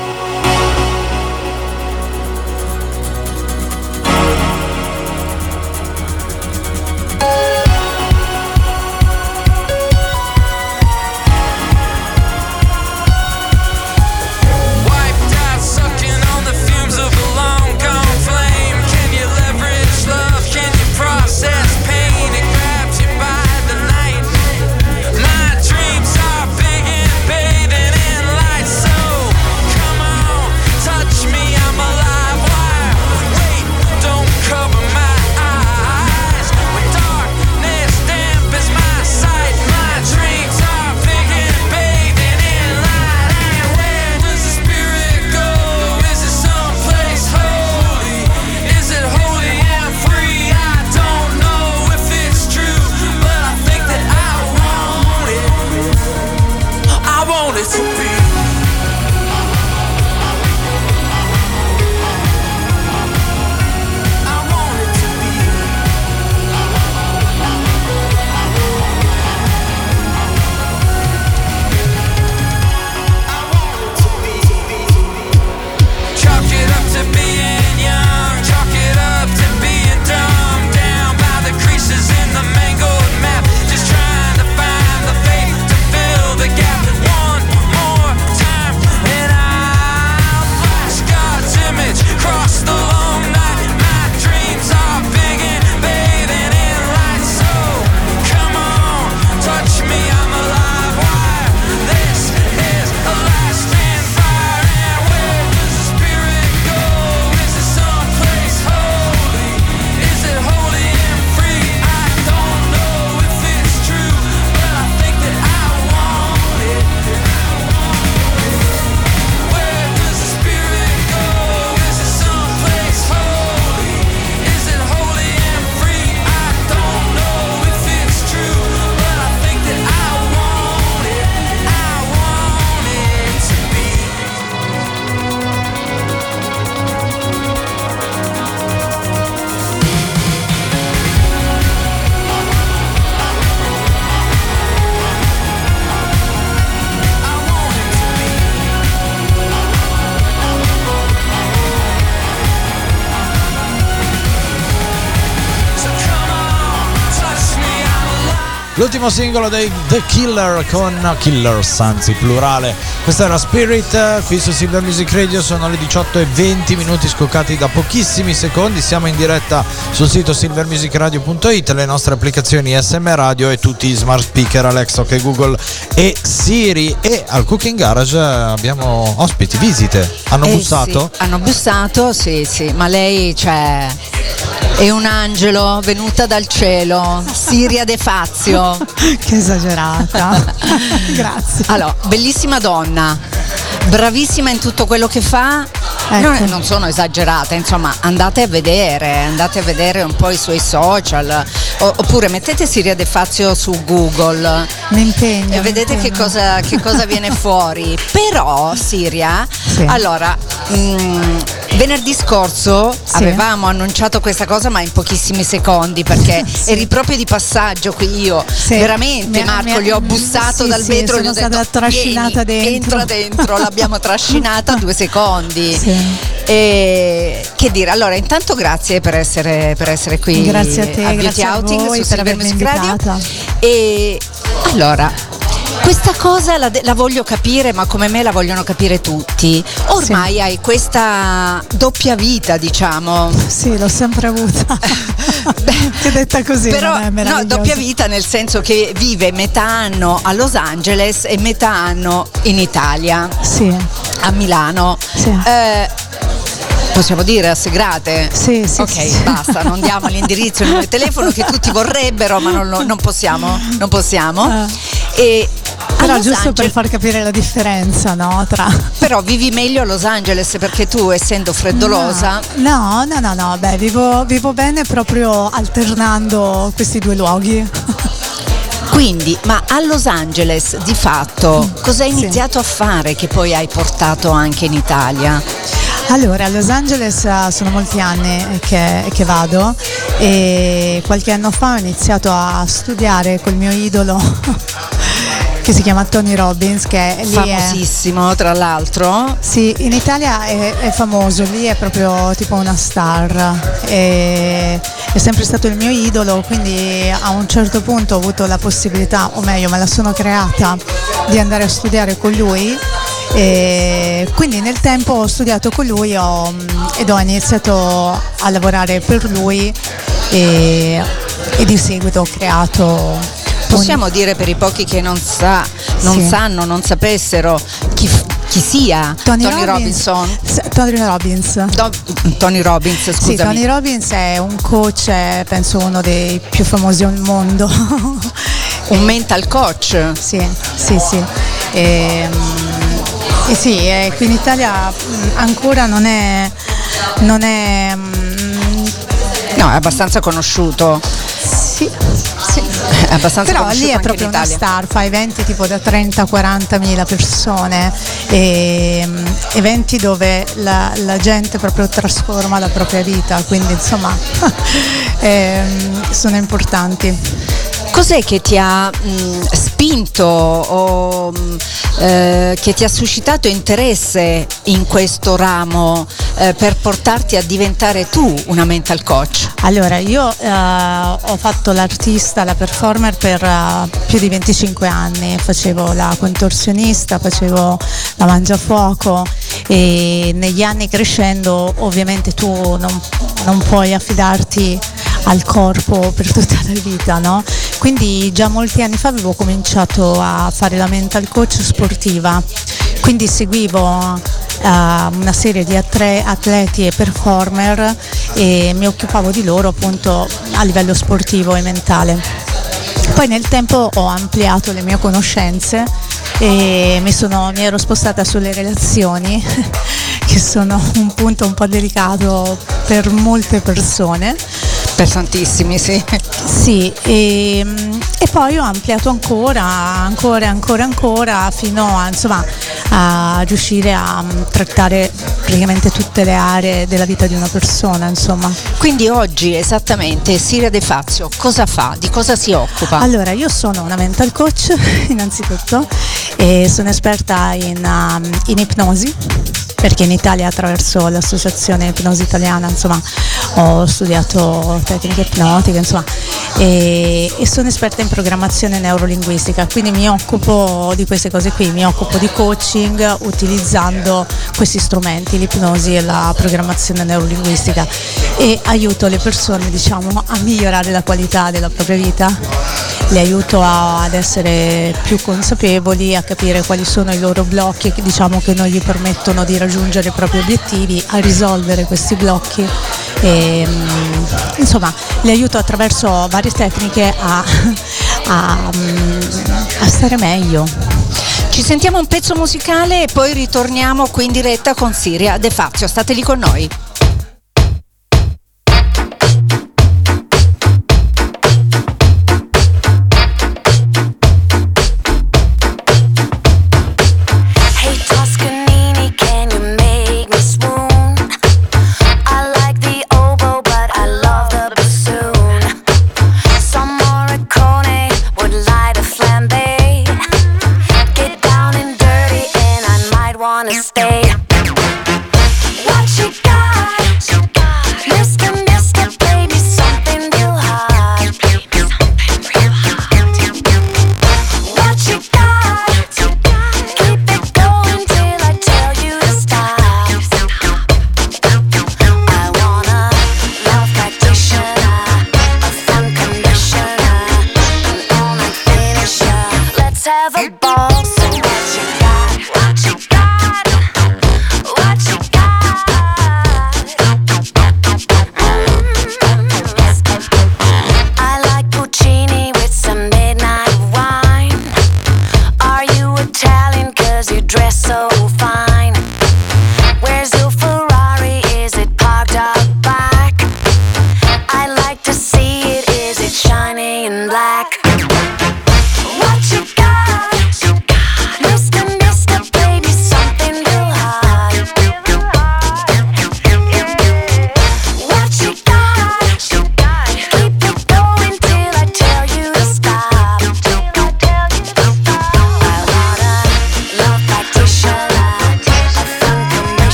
L'ultimo singolo dei The Killer con Killers, anzi plurale. Questa era Spirit, eh, qui su Silver Music Radio sono le 18 e 20 minuti scoccati da pochissimi secondi. Siamo in diretta sul sito silvermusicradio.it, le nostre applicazioni SM Radio e tutti i smart speaker Alexa, che Google e Siri. E al Cooking Garage abbiamo ospiti, visite. Hanno Eh, bussato? sì, hanno bussato, sì, sì, ma lei cioè, è un angelo venuta dal cielo, Siria De Fazio. che esagerata. Grazie. Allora, bellissima donna, bravissima in tutto quello che fa. Ecco. Non, non sono esagerata, insomma, andate a vedere, andate a vedere un po' i suoi social, o- oppure mettete Siria De Fazio su Google Mi impegno. e vedete che cosa, che cosa viene fuori. Però, Siria, allora, mm, venerdì scorso avevamo annunciato questa cosa, ma in pochissimi secondi, perché eri proprio di passaggio qui io. Sì. Veramente, Mi- Marco, mi- gli ho bussato sì, dal sì, vetro. sono gli ho stata detto, trascinata "Vieni, dentro." Entra dentro, l'abbiamo trascinata due secondi. Sì. E, che dire, allora, intanto grazie per essere, per essere qui Grazie a te, Beauty grazie a Outing voi su per avermi Radio. invitata. E allora, questa cosa la, la voglio capire, ma come me la vogliono capire tutti. Ormai hai questa doppia vita, diciamo. Sì, l'ho sempre avuta. che detta così. Però, no, doppia vita nel senso che vive metà anno a Los Angeles e metà anno in Italia. Sì. A Milano. Eh, possiamo dire a Segrate? Sì, sì. Ok, sì. basta, non diamo l'indirizzo, il telefono che tutti vorrebbero, ma non, non possiamo. Non possiamo. E a Però Los giusto per Angeles- far capire la differenza, no? Tra. però vivi meglio a Los Angeles perché tu, essendo freddolosa, No, no, no, no, beh, vivo, vivo bene proprio alternando questi due luoghi. Quindi, ma a Los Angeles di fatto cosa hai iniziato a fare che poi hai portato anche in Italia? Allora, a Los Angeles eh, sono molti anni che, che vado e qualche anno fa ho iniziato a studiare col mio idolo che si chiama Tony Robbins, che lì è famosissimo tra l'altro. Sì, in Italia è, è famoso, lì è proprio tipo una star, e- è sempre stato il mio idolo, quindi a un certo punto ho avuto la possibilità, o meglio me la sono creata, di andare a studiare con lui. E quindi nel tempo ho studiato con lui ho- ed ho iniziato a lavorare per lui e, e di seguito ho creato Possiamo dire per i pochi che non, sa, non Sì. sanno, non sapessero chi, chi sia Tony, Robinson. S- Tony Robbins. Do- Tony Robbins, Sì, scusami. Tony Robbins è un coach, è, penso uno dei più famosi al mondo. un mental coach. Sì, sì, sì. E, e sì, e qui in Italia mh, ancora non è, non è mm, No, è abbastanza conosciuto. Sì, sì. Abbastanza Però lì è proprio una star, fa eventi tipo da 30-40 mila persone, e, mm, eventi dove la, la gente proprio trasforma la propria vita, quindi insomma ehm, sono importanti. Cos'è che ti ha mh, spinto o mh, eh, che ti ha suscitato interesse in questo ramo eh, per portarti a diventare tu una mental coach? Allora, io eh, ho fatto l'artista, la performer per eh, più di 25 anni, facevo la contorsionista, facevo la mangiafuoco e negli anni crescendo ovviamente tu non, non puoi affidarti al corpo per tutta la vita, no? Quindi già molti anni fa avevo cominciato a fare la mental coach sportiva, quindi seguivo eh, una serie di atleti e performer e mi occupavo di loro appunto a livello sportivo e mentale. Poi nel tempo ho ampliato le mie conoscenze e mi, sono- mi ero spostata sulle relazioni, che sono un punto un po' delicato per molte persone. Per tantissimi, sì. Sì, e, e poi ho ampliato ancora, ancora, ancora, ancora, fino a, insomma, a riuscire a mm, trattare praticamente tutte le aree della vita di una persona, insomma. Quindi oggi esattamente Siria De Fazio cosa fa? Di cosa si occupa? Allora, io sono una mental coach innanzitutto e sono esperta in, um, in ipnosi perché in Italia attraverso l'associazione ipnosi italiana insomma ho studiato tecniche ipnotiche insomma e, e sono esperta in programmazione neurolinguistica quindi mi occupo di queste cose qui mi occupo di coaching utilizzando questi strumenti l'ipnosi e la programmazione neurolinguistica e aiuto le persone diciamo a migliorare la qualità della propria vita le aiuto a- ad essere più consapevoli, a capire quali sono i loro blocchi diciamo che non gli permettono di raggiungere i propri obiettivi, a risolvere questi blocchi e mm, insomma le aiuto attraverso varie tecniche a, a, a stare meglio. Ci sentiamo un pezzo musicale e poi ritorniamo qui in diretta con Siria De Fazio. State lì con noi.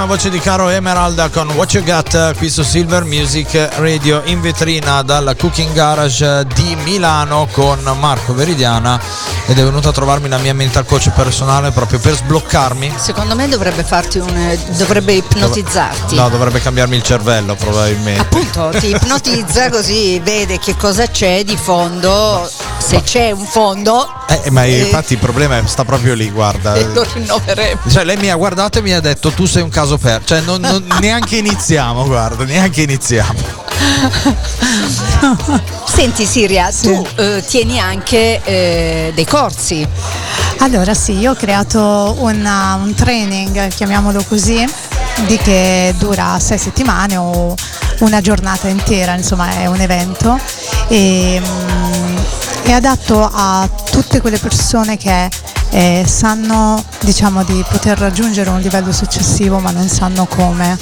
Bellissima voce di Caro Emerald con What You Got qui su Silver Music Radio in vetrina dal Cooking Garage di Milano con Marco Veridiana ed è venuto a trovarmi la mia mental coach personale proprio per sbloccarmi. Secondo me dovrebbe farti un. dovrebbe ipnotizzarti. No, dovrebbe cambiarmi il cervello probabilmente. Appunto, ti ipnotizza così vede che cosa c'è di fondo, se c'è un fondo Eh, ma Eh. infatti il problema sta proprio lì, guarda. e lo rinnoveremo. Cioè, lei mi ha guardato e mi ha detto: Tu sei un caso per. Cioè, non- non- neanche iniziamo, guarda, neanche iniziamo. Senti Siria, tu eh, tieni anche eh, dei corsi. Allora sì, io ho creato una- un training, chiamiamolo così, di che dura sei settimane o una giornata intera, insomma è un evento e mm, è adatto a tutte quelle persone che eh, sanno diciamo di poter raggiungere un livello successivo ma non sanno come.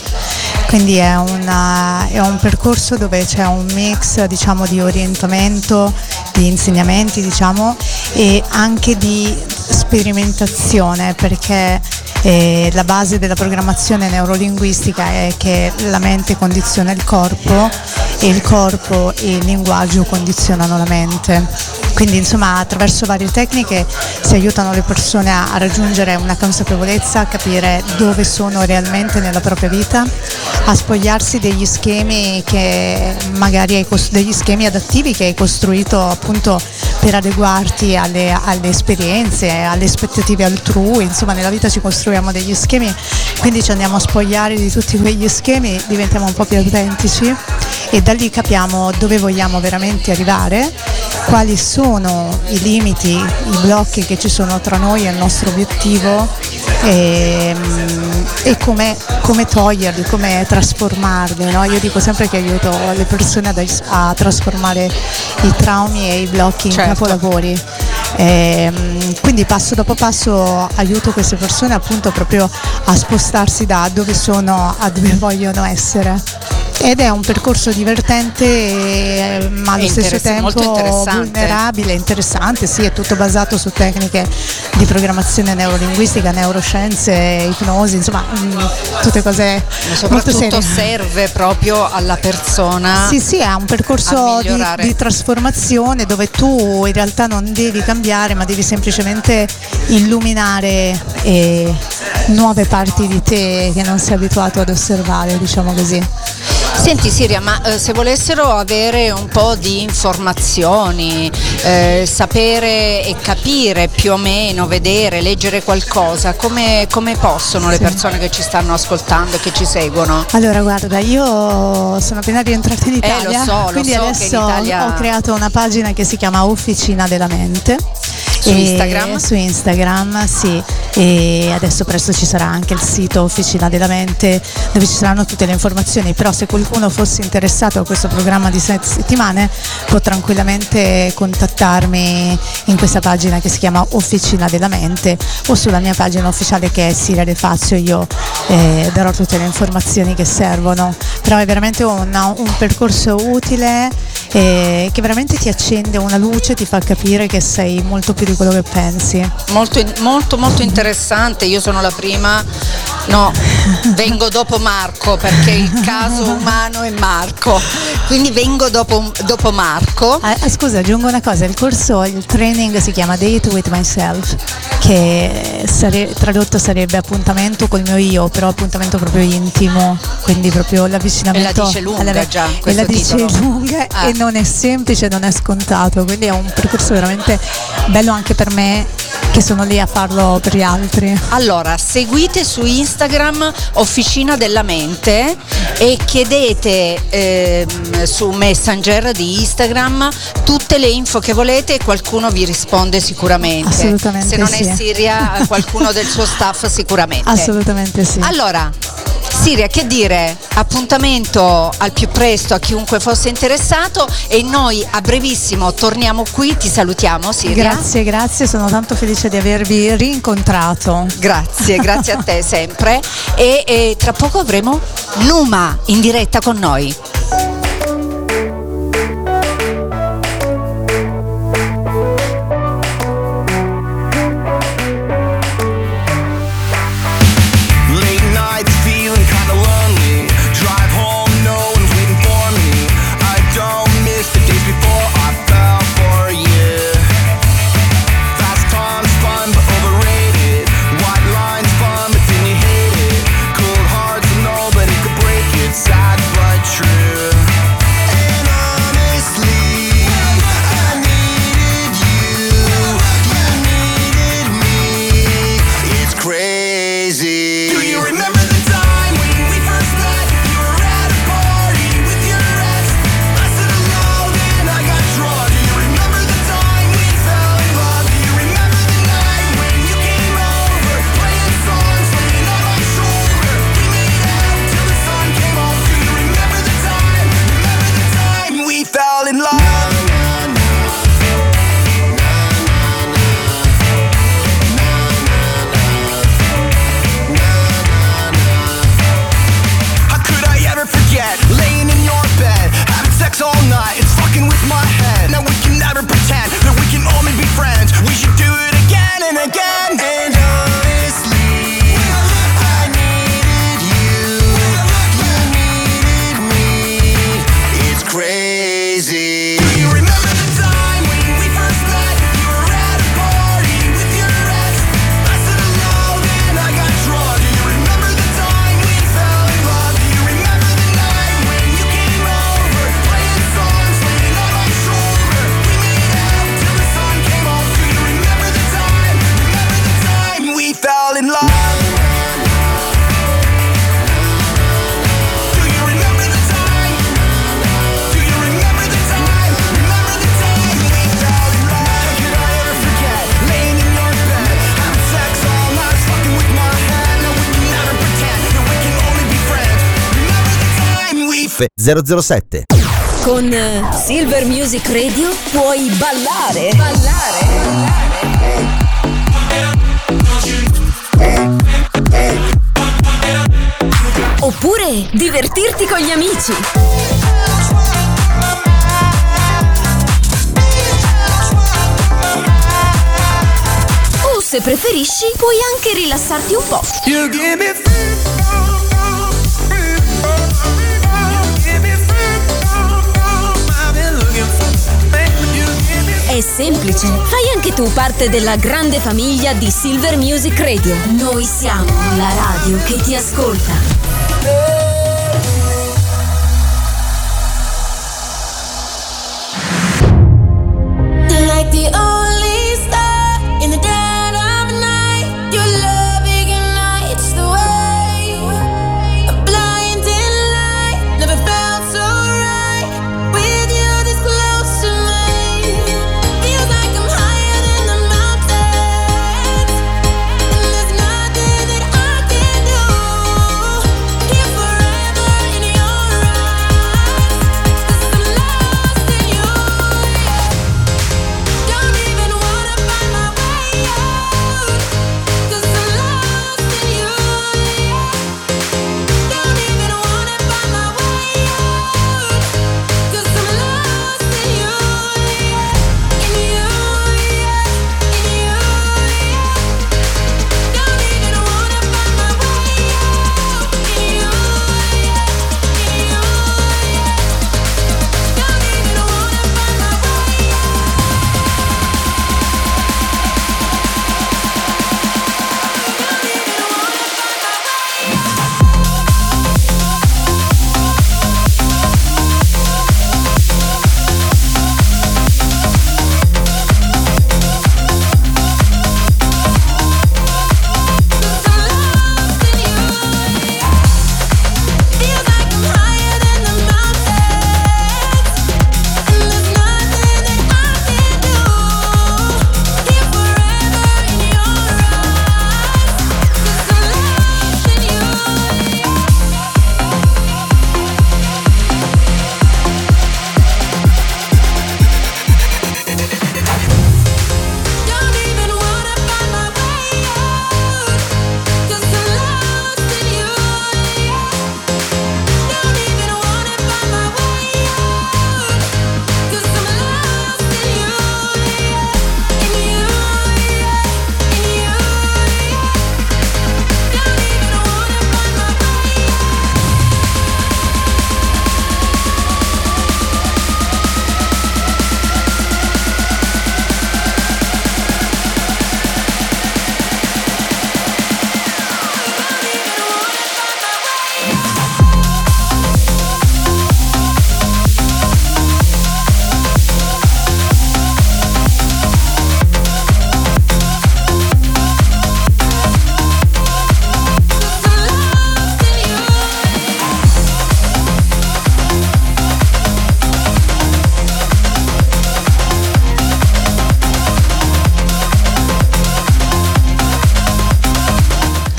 Quindi è, una- è un percorso dove c'è un mix diciamo, di orientamento, di insegnamenti diciamo, e anche di sperimentazione perché eh, la base della programmazione neurolinguistica è che la mente condiziona il corpo e il corpo e il linguaggio condizionano la mente. Quindi insomma attraverso varie tecniche si aiutano le persone a, raggiungere una consapevolezza, a capire dove sono realmente nella propria vita, a spogliarsi degli schemi che magari hai cos- degli schemi adattivi che hai costruito appunto per adeguarti alle, alle esperienze, alle aspettative altrui, insomma nella vita ci costruiamo degli schemi, quindi ci andiamo a spogliare di tutti quegli schemi, diventiamo un po' più autentici e da lì capiamo dove vogliamo veramente arrivare, quali sono i limiti, i blocchi che ci sono tra noi e il nostro obiettivo e, e come, come toglierli, come trasformarli. no? Io dico sempre che aiuto le persone ad- a trasformare i traumi e i blocchi in Certo. capolavori. Ehm, quindi passo dopo passo aiuto queste persone appunto proprio a spostarsi da dove sono a dove vogliono essere. Ed è un percorso divertente eh, ma allo stesso tempo vulnerabile, interessante, sì, è tutto basato su tecniche di programmazione neurolinguistica, neuroscienze, ipnosi, insomma, mm, tutte cose molto Soprattutto serie. serve proprio alla persona. Sì, sì, è un percorso di, di trasformazione dove tu in realtà non devi cambiare, ma devi semplicemente illuminare eh, nuove parti di te che non sei abituato ad osservare, diciamo così. Senti Siria, ma eh, se volessero avere un po' di informazioni, eh, sapere e capire più o meno, vedere, leggere qualcosa, come, come possono le Sì. persone che ci stanno ascoltando e che ci seguono? Allora, guarda, io sono appena rientrata in Eh, lo Italia, so, lo quindi so che in adesso Italia- ho creato una pagina che si chiama Officina della Mente. Su Instagram? Su Instagram, sì. E adesso presto ci sarà anche il sito Officina della Mente dove ci saranno tutte le informazioni. Però se qualcuno fosse interessato a questo programma di sette settimane può tranquillamente contattarmi in questa pagina che si chiama Officina della Mente o sulla mia pagina ufficiale che è Siria De Fazio. Io eh, darò tutte le informazioni che servono. Però è veramente un, un percorso utile eh, che veramente ti accende una luce, ti fa capire che sei molto più di quello che pensi. Molto, molto, molto interessante, io sono la prima, no, vengo dopo Marco perché il caso umano è Marco, quindi vengo dopo, dopo Marco. Ah, ah, scusa, aggiungo una cosa, il corso, il training si chiama Date with Myself, che sare- tradotto sarebbe appuntamento col mio io, però appuntamento proprio intimo, quindi proprio l'avvicinamento. E la dice lunga alla- già, E la dice titolo. lunga Ah. e non è semplice, non è scontato, quindi è un percorso veramente bello anche per me che sono lì a farlo per gli altri. Allora, seguite su Instagram Officina della Mente e chiedete ehm, su Messenger di Instagram tutte le info che volete e qualcuno vi risponde sicuramente. Assolutamente Se non sì. è Siria, qualcuno del suo staff sicuramente. Assolutamente sì. Allora, Siria, che dire? Appuntamento al più presto a chiunque fosse interessato e noi a brevissimo torniamo qui, ti salutiamo Siria. Grazie, grazie, sono tanto felice di avervi rincontrato. Grazie, grazie a te sempre. E, e tra poco avremo Numa in diretta con noi. 007. Con eh, Silver Music Radio puoi ballare. Ballare. Oppure divertirti con gli amici. O se preferisci, puoi anche rilassarti un po'. È semplice. Fai anche tu parte della grande famiglia di Silver Music Radio. Noi siamo la radio che ti ascolta.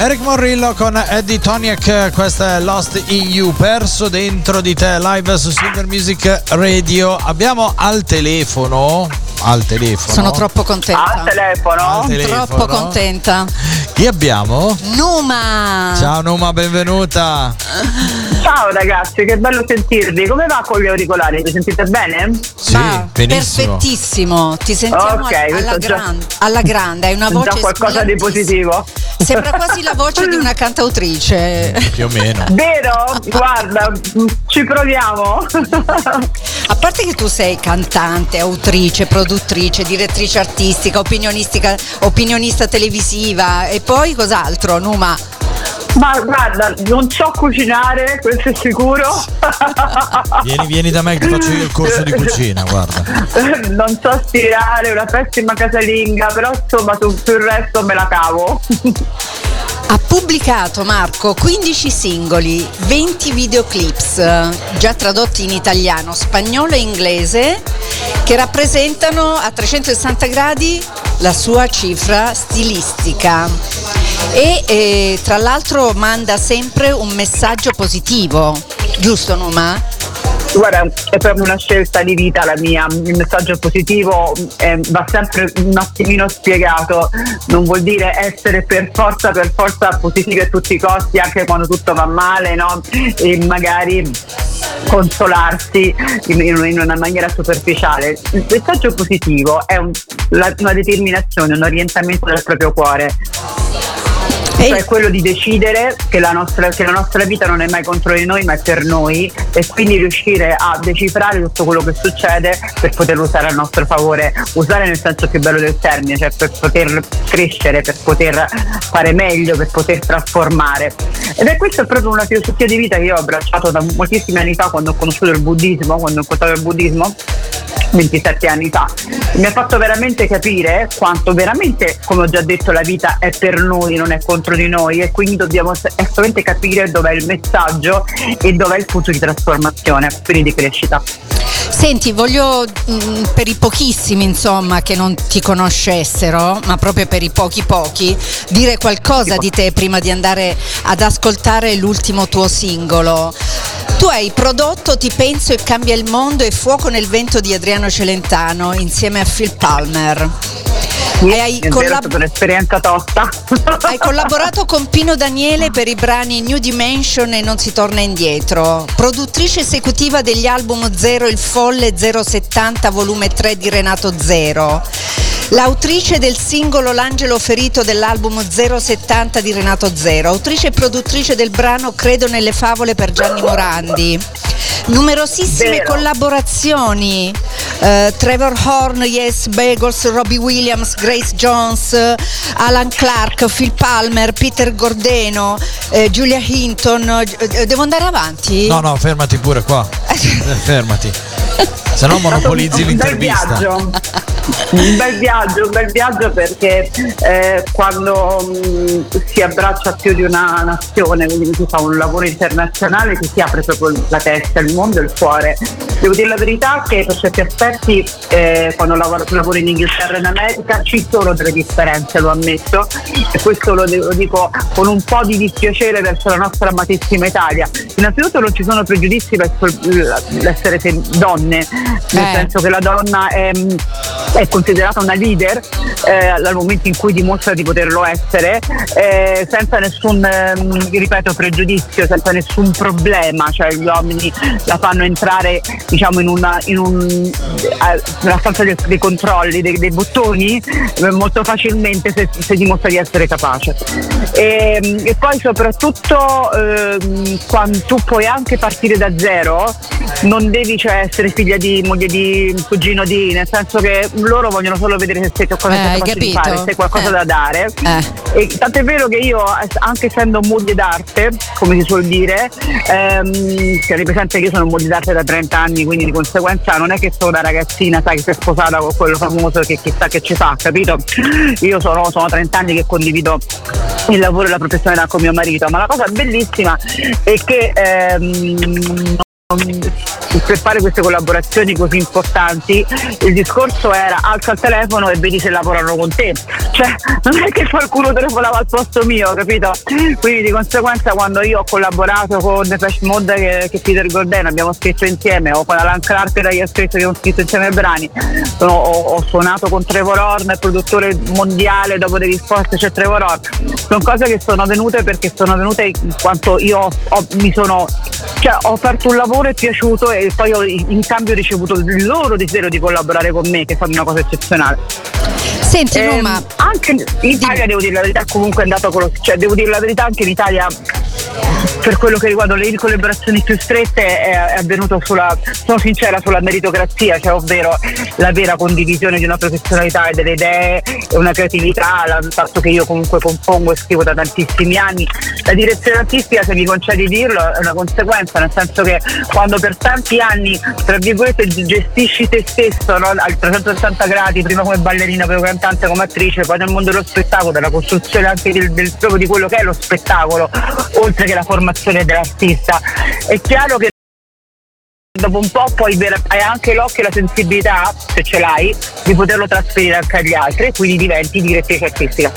Eric Morrillo con Eddie Toniak, questa è Lost in You, perso dentro di te, live su Silver Music Radio. Abbiamo al telefono, al telefono. Sono troppo contenta. Al telefono? Troppo contenta. Chi abbiamo? Numa. Ciao Numa, benvenuta. Ciao ragazzi, che bello sentirvi. Come va con gli auricolari? Mi sentite bene? Sì, benissimo. Perfettissimo, ti sentiamo Ok, alla, già- gran- alla grande, hai una Già voce qualcosa di positivo. Sembra quasi la voce di una cantautrice. Più o meno. Vero? Guarda, ci proviamo. A parte che tu sei cantante, autrice, produttrice, direttrice artistica, opinionistica, opinionista televisiva e poi cos'altro, Numa? Ma guarda, non so cucinare, questo è sicuro. Vieni, vieni da me che faccio io il corso di cucina, guarda. non so stirare, una pessima casalinga, però insomma su- sul resto me la cavo. Ha pubblicato Marco 15 singoli, 20 videoclips, già tradotti in italiano, spagnolo e inglese, che rappresentano a 360 gradi la sua cifra stilistica. E eh, tra l'altro manda sempre un messaggio positivo, giusto Numa? Guarda, è proprio una scelta di vita la mia, il messaggio positivo eh, va sempre un attimino spiegato, non vuol dire essere per forza, per forza positivi a tutti i costi anche quando tutto va male, no? E magari consolarsi in, una maniera superficiale. Il messaggio positivo è un- la- una determinazione, un orientamento del proprio cuore. Cioè quello di decidere che la, nostra, che la nostra vita non è mai contro di noi ma è per noi e quindi riuscire a decifrare tutto quello che succede per poterlo usare a nostro favore, usare nel senso più bello del termine, cioè per poter crescere, per poter fare meglio, per poter trasformare. Ed è questa proprio una filosofia di vita che io ho abbracciato da moltissimi anni fa quando ho conosciuto il buddismo, quando ho incontrato il buddismo 27 anni fa. Mi ha fatto veramente capire quanto veramente, come ho già detto, la vita è per noi, non è contro di noi e quindi dobbiamo assolutamente capire dov'è il messaggio e dov'è il punto di trasformazione, quindi di crescita. Senti, voglio mm, per i pochissimi insomma che non ti conoscessero, ma proprio per i pochi pochi, dire qualcosa di te prima di andare ad ascoltare l'ultimo tuo singolo. Tu hai prodotto Ti penso e cambia il mondo e Fuoco nel vento di Adriano Celentano insieme a Phil Palmer. E hai, collab- un'esperienza tosta. hai collaborato con Pino Daniele per i brani New Dimension e Non si torna indietro, produttrice esecutiva degli album Zero il Folle 070 volume 3 di Renato Zero. L'autrice del singolo L'angelo ferito dell'album 070 di Renato Zero, autrice e produttrice del brano Credo nelle favole per Gianni Morandi. Numerosissime Vero. collaborazioni, eh, Trevor Horn, Yes Bagels, Robbie Williams, Grace Jones, Alan Clark, Phil Palmer, Peter Gordeno, eh, Julia Hinton. Eh, Devo andare avanti? No, no, fermati pure qua. Fermati. Se no monopolizzi un bel l'intervista. viaggio. Un bel viaggio, un bel viaggio perché eh, quando mh, si abbraccia più di una nazione, quindi si fa un lavoro internazionale, si si apre proprio la testa, il mondo e il cuore. Devo dire la verità che per certi aspetti eh, quando lavoro, lavoro in Inghilterra e in America ci sono delle differenze, lo ammetto, e questo lo, lo dico con un po' di dispiacere verso la nostra amatissima Italia. Innanzitutto non ci sono pregiudizi verso l'essere donne, nel Eh. senso che la donna è, è considerata una leader eh, dal momento in cui dimostra di poterlo essere, eh, senza nessun ehm, ripeto, pregiudizio, senza nessun problema, cioè gli uomini la fanno entrare diciamo in una in un, eh, nella stanza dei, dei controlli, dei, dei bottoni, eh, molto facilmente se, se dimostra di essere capace. E, e poi soprattutto ehm, quando tu puoi anche partire da zero, non devi cioè essere figlia di moglie di cugino di, nel senso che loro vogliono solo vedere se sei qualcosa Eh, capace di fare, se hai qualcosa Eh. da dare. Eh. E tant'è vero che io, anche essendo moglie d'arte, come si suol dire, ehm, tieni presente che io sono moglie d'arte da 30 anni, quindi di conseguenza non è che sono una ragazzina, sai, che si è sposata con quello famoso che chissà che ci fa, capito? Io sono, sono 30 anni che condivido il lavoro e la professionalità con mio marito, ma la cosa bellissima è che ehm, per fare queste collaborazioni così importanti il discorso era alza il telefono e vedi se lavorano con te. Cioè non è che qualcuno telefonava al posto mio capito? Quindi di conseguenza quando io ho collaborato con Depeche Mode che, che Peter Gordeno abbiamo scritto insieme o con Alan Clark che ha scritto abbiamo scritto insieme i brani ho, ho suonato con Trevor Horn produttore mondiale dopo dei risposte c'è Trevor Horn. Sono cose che sono venute perché sono venute in quanto io ho- ho- mi sono cioè ho aperto un lavoro è piaciuto e poi ho in cambio ricevuto il loro desiderio di collaborare con me che è stata una cosa eccezionale. Senti Ehm, Numa, anche in Italia devo dire la verità comunque è andato con lo cioè devo dire la verità anche in Italia per quello che riguarda le collaborazioni più strette è, è avvenuto sulla, sono sincera, sulla meritocrazia, cioè ovvero la vera condivisione di una professionalità e delle idee e una creatività, il fatto che io comunque compongo e scrivo da tantissimi anni. La direzione artistica, se mi concedi di dirlo, è una conseguenza, nel senso che quando per tanti anni, tra virgolette, gestisci te stesso no? al 360 gradi, prima come ballerina, poi come cantante, come attrice, poi nel mondo dello spettacolo, della costruzione anche del, del- proprio di quello che è lo spettacolo, oltre che la formazione dell'artista. È chiaro che dopo un po' poi hai anche l'occhio e la sensibilità, se ce l'hai, di poterlo trasferire anche agli altri e quindi diventi direttrice artistica.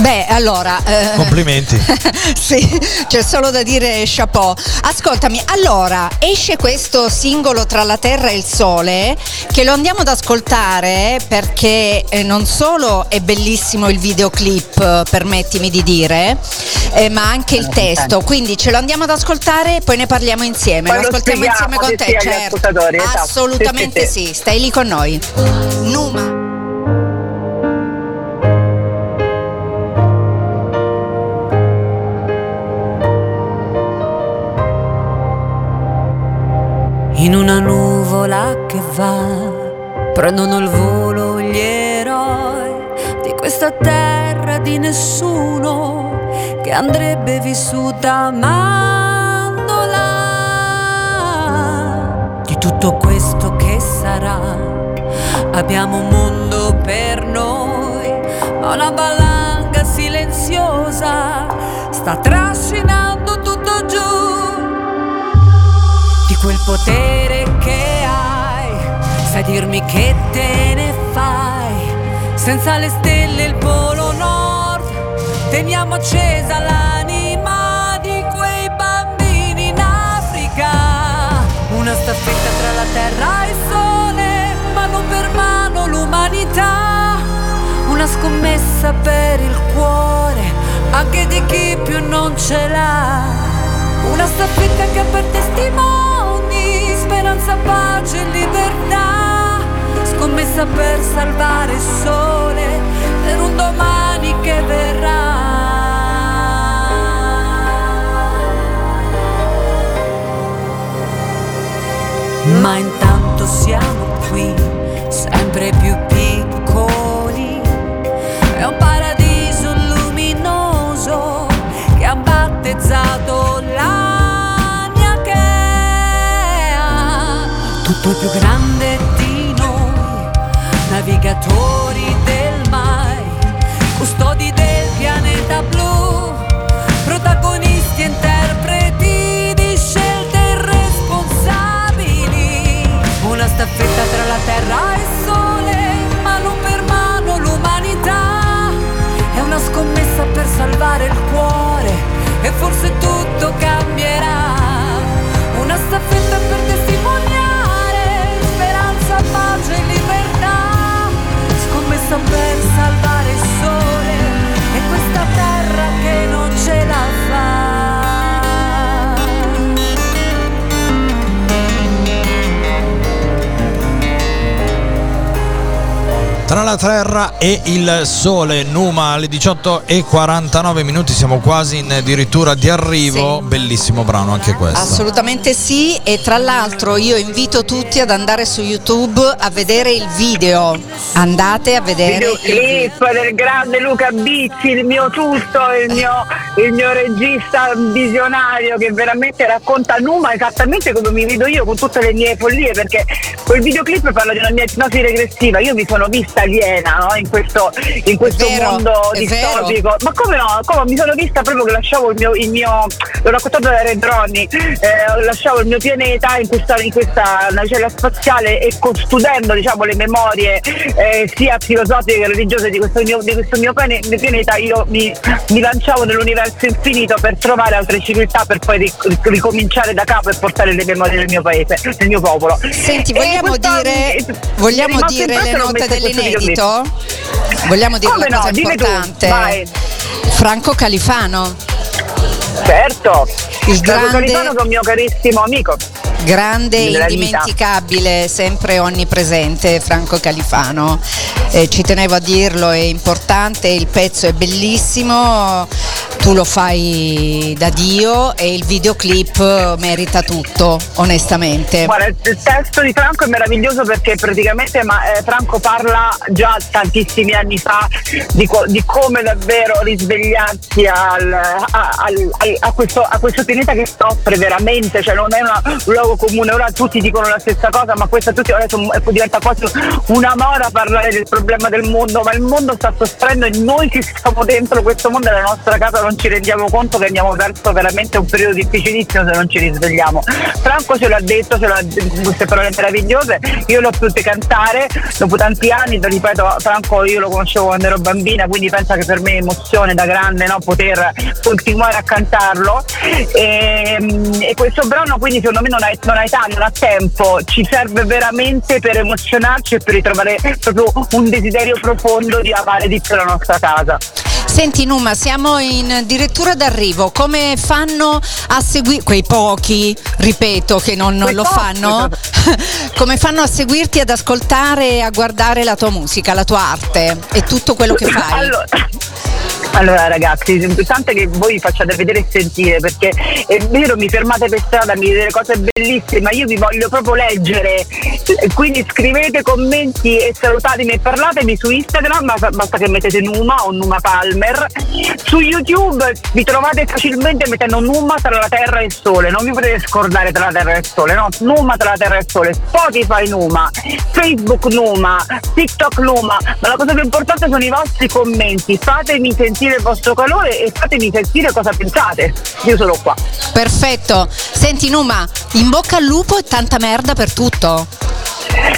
Beh, allora. eh, Complimenti. sì, c'è solo da dire chapeau. Ascoltami, allora esce questo singolo tra la terra e il sole che lo andiamo ad ascoltare perché eh, non solo è bellissimo il videoclip, eh, permettimi di dire, eh, ma anche il testo. Quindi ce lo andiamo ad ascoltare e poi ne parliamo insieme. Poi lo ascoltiamo insieme con te, certo. esatto. Assolutamente Sì, sì, sì, stai lì con noi. Numa. In una nuvola che va, prendono il volo gli eroi di questa terra di nessuno che andrebbe vissuta mandola. Di tutto questo che sarà, abbiamo un mondo per noi, ma una valanga silenziosa sta trascinando potere che hai, sai dirmi che te ne fai, senza le stelle il polo nord, teniamo accesa l'anima di quei bambini in Africa, una staffetta tra la terra e il sole, mano per mano l'umanità, una scommessa per il cuore, anche di chi più non ce l'ha. Una staffetta che per testimoni speranza, pace e libertà. Scommessa per salvare il sole per un domani che verrà. Ma intanto siamo qui, sempre più il più grande di noi, navigatori del mare, custodi del pianeta blu, protagonisti interpreti di scelte irresponsabili, una staffetta tra la terra e il sole, mano per mano l'umanità, è una scommessa per salvare il cuore e forse tutto cambierà. Una staffetta per Scommessa per Tra la terra e il sole, Numa alle 18 e 49 minuti, siamo quasi in addirittura di arrivo. Bellissimo brano anche questo. Assolutamente sì e tra l'altro io invito tutti ad andare su YouTube a vedere il video. Andate a vedere il video. Videoclip del grande Luca Bizzi, il mio tutto, il mio, il mio regista visionario che veramente racconta Numa esattamente come mi vedo io con tutte le mie follie perché quel videoclip parla di una mia ipnosi regressiva, io mi sono vista aliena no? in questo, in questo vero, mondo distopico, ma come no? Come mi sono vista proprio che lasciavo il mio, il mio l'ho raccontato da Red Ronnie, eh, lasciavo il mio pianeta in questa, in questa navicella spaziale e con- studendo diciamo, le memorie eh, sia filosofiche che religiose di questo mio, di questo mio piane- pianeta io mi, mi lanciavo nell'universo infinito per trovare altre civiltà per poi ric- ricominciare da capo e portare le memorie del mio paese, del mio popolo. Senti, vogliamo dire, è vogliamo dire le note dell'inedito? Vogliamo dire Come una no? cosa tu, importante? vai. Franco Califano. Certo, Il grande- che è un mio carissimo amico. Grande, vita. indimenticabile, sempre onnipresente Franco Califano. Eh, ci tenevo a dirlo, è importante, il pezzo è bellissimo. tu lo fai da Dio e il videoclip merita tutto, onestamente. Guarda, il testo di Franco è meraviglioso perché praticamente ma, eh, Franco parla già tantissimi anni fa di, co- di come davvero risvegliarsi al- a, al- a questo, a questo pianeta che soffre veramente, cioè non è un luogo comune, ora tutti dicono la stessa cosa, ma questa tutti adesso diventa quasi una moda parlare del problema del mondo, ma il mondo sta soffrendo e noi che siamo dentro questo mondo e la nostra casa non ci rendiamo conto che andiamo verso veramente un periodo difficilissimo se non ci risvegliamo. Franco ce l'ha detto, ce l'ha queste parole meravigliose, io le ho potute cantare dopo tanti anni, ti ripeto, Franco io lo conoscevo quando ero bambina, quindi pensa che per me è emozione da grande no, poter continuare a cantarlo. E questo brano quindi secondo me non ha, non ha età, non ha tempo, ci serve veramente per emozionarci e per ritrovare proprio un desiderio profondo di amare di più la nostra casa. Senti Numa, siamo in addirittura d'arrivo, come fanno a seguire quei pochi, ripeto, che non, non lo pochi, fanno? come fanno a seguirti, ad ascoltare e a guardare la tua musica, la tua arte e tutto quello che fai? Allora, allora ragazzi, l'importante è che voi vi facciate vedere e sentire perché è vero mi fermate per strada, mi dite cose bellissime, ma io vi voglio proprio leggere. Quindi scrivete commenti e salutatemi e parlatemi su Instagram, basta, che mettete Numa o Numa Palmer. Su YouTube vi trovate facilmente mettendo Numa tra la terra e il sole, non vi potete scordare tra la terra e il sole, no? Numa tra la terra e il sole, Spotify Numa, Facebook Numa, TikTok Numa, ma la cosa più importante sono i vostri commenti, fatemi sentire il vostro calore e fatemi sentire cosa pensate. Io sono qua. Perfetto. Senti Numa, in bocca al lupo e tanta merda per tutto.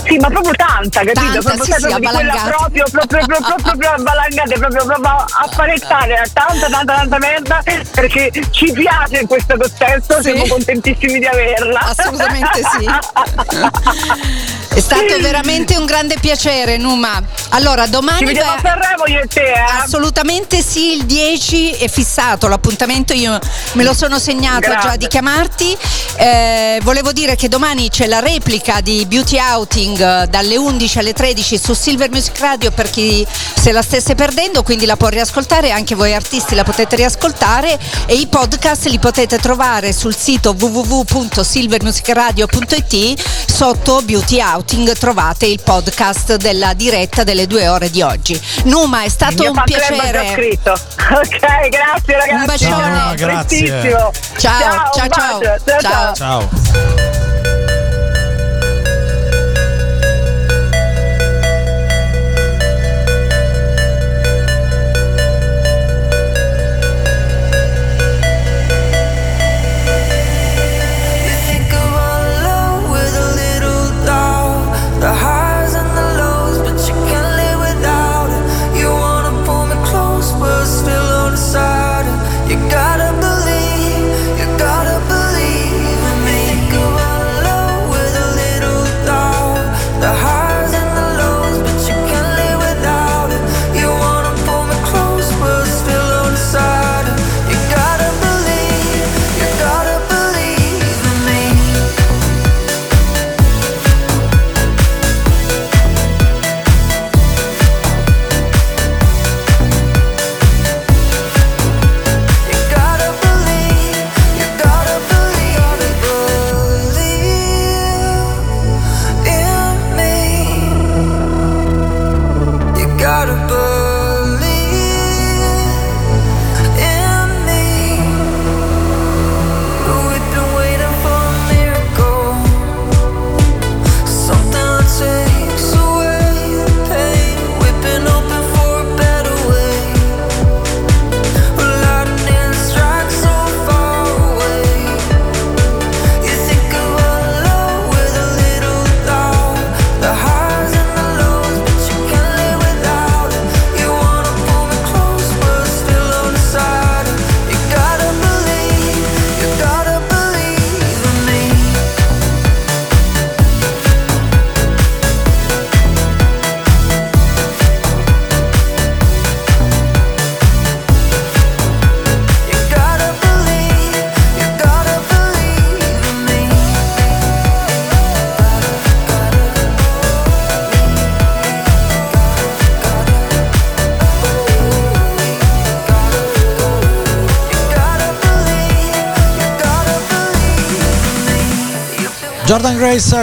Sì, ma proprio tanta, capito? Tanta, proprio, sì, sì, proprio di quella proprio, proprio, proprio, proprio avvalangate, proprio, proprio a parettare tanta, tanta, tanta merda perché ci piace in questo contesto, siamo contentissimi di averla. Assolutamente sì. È stato veramente un grande piacere, Numa. Allora, domani. Ci vediamo a Sanremo io e te, eh? Assolutamente sì, il 10 è fissato l'appuntamento, io me lo sono segnato Grande. già di chiamarti. Eh, volevo dire che domani c'è la replica di Beauty Outing eh, dalle 11 alle 13 su Silver Music Radio per chi se la stesse perdendo, quindi la può riascoltare, anche voi artisti la potete riascoltare e i podcast li potete trovare sul sito www.silvermusicradio.it sotto Beauty Outing trovate il podcast della diretta delle due ore di oggi. Numa, è stato un piacere. Ok, grazie ragazzi. Un bacione. A prestissimo. Ciao, ciao, ciao. bacio. ciao. ciao. Ciao.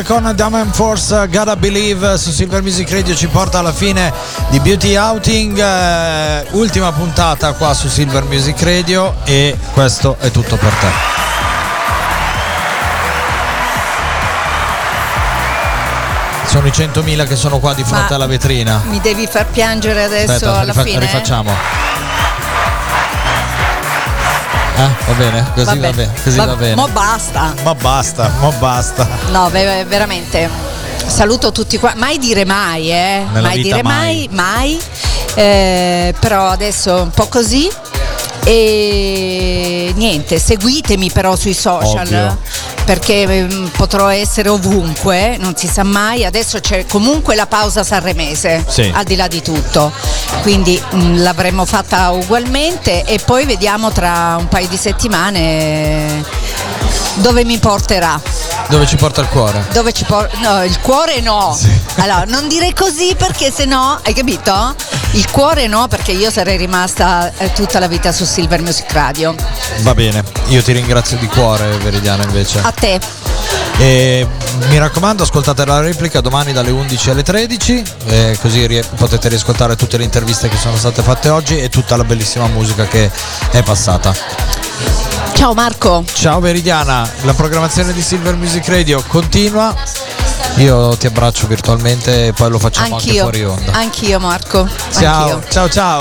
Con Diamond Force Gotta Believe su Silver Music Radio ci porta alla fine di Beauty Outing, eh, ultima puntata qua su Silver Music Radio e questo è tutto per te. Sono i 100.000 che sono qua di fronte Ma- alla vetrina. Mi devi far piangere adesso Aspetta, alla rifa- fine? rifacciamo. Eh, va bene? Così va, Vabbè. bene. Così Va- va bene. Mo basta. Ma basta, ma basta. No, ve- veramente. Saluto tutti qua. Mai dire mai, eh. Nella mai vita dire mai. mai, mai. Eh, però adesso un po' così. E niente, seguitemi però sui social Ovvio. perché ehm, potrò essere ovunque, non si sa mai. Adesso c'è comunque la pausa sanremese, Sì. al di là di tutto. Quindi mh, l'avremmo fatta ugualmente e poi vediamo tra un paio di settimane dove mi porterà. Dove ci porta il cuore? Dove ci porta? No, il cuore no. Allora, non dire così perché se no, hai capito? Il cuore no, perché io sarei rimasta eh, tutta la vita su Silver Music Radio. Va bene, io ti ringrazio di cuore, Veridiana, invece. A te. E mi raccomando, ascoltate la replica domani dalle 11 alle 13, eh, così rie- potete riascoltare tutte le interviste che sono state fatte oggi e tutta la bellissima musica che è passata. Ciao Marco. Ciao Veridiana, la programmazione di Silver Music Radio continua. Io ti abbraccio virtualmente e poi lo facciamo anche Anch'io. fuori onda. Anch'io Marco. Ciao, Anch'io. ciao, ciao.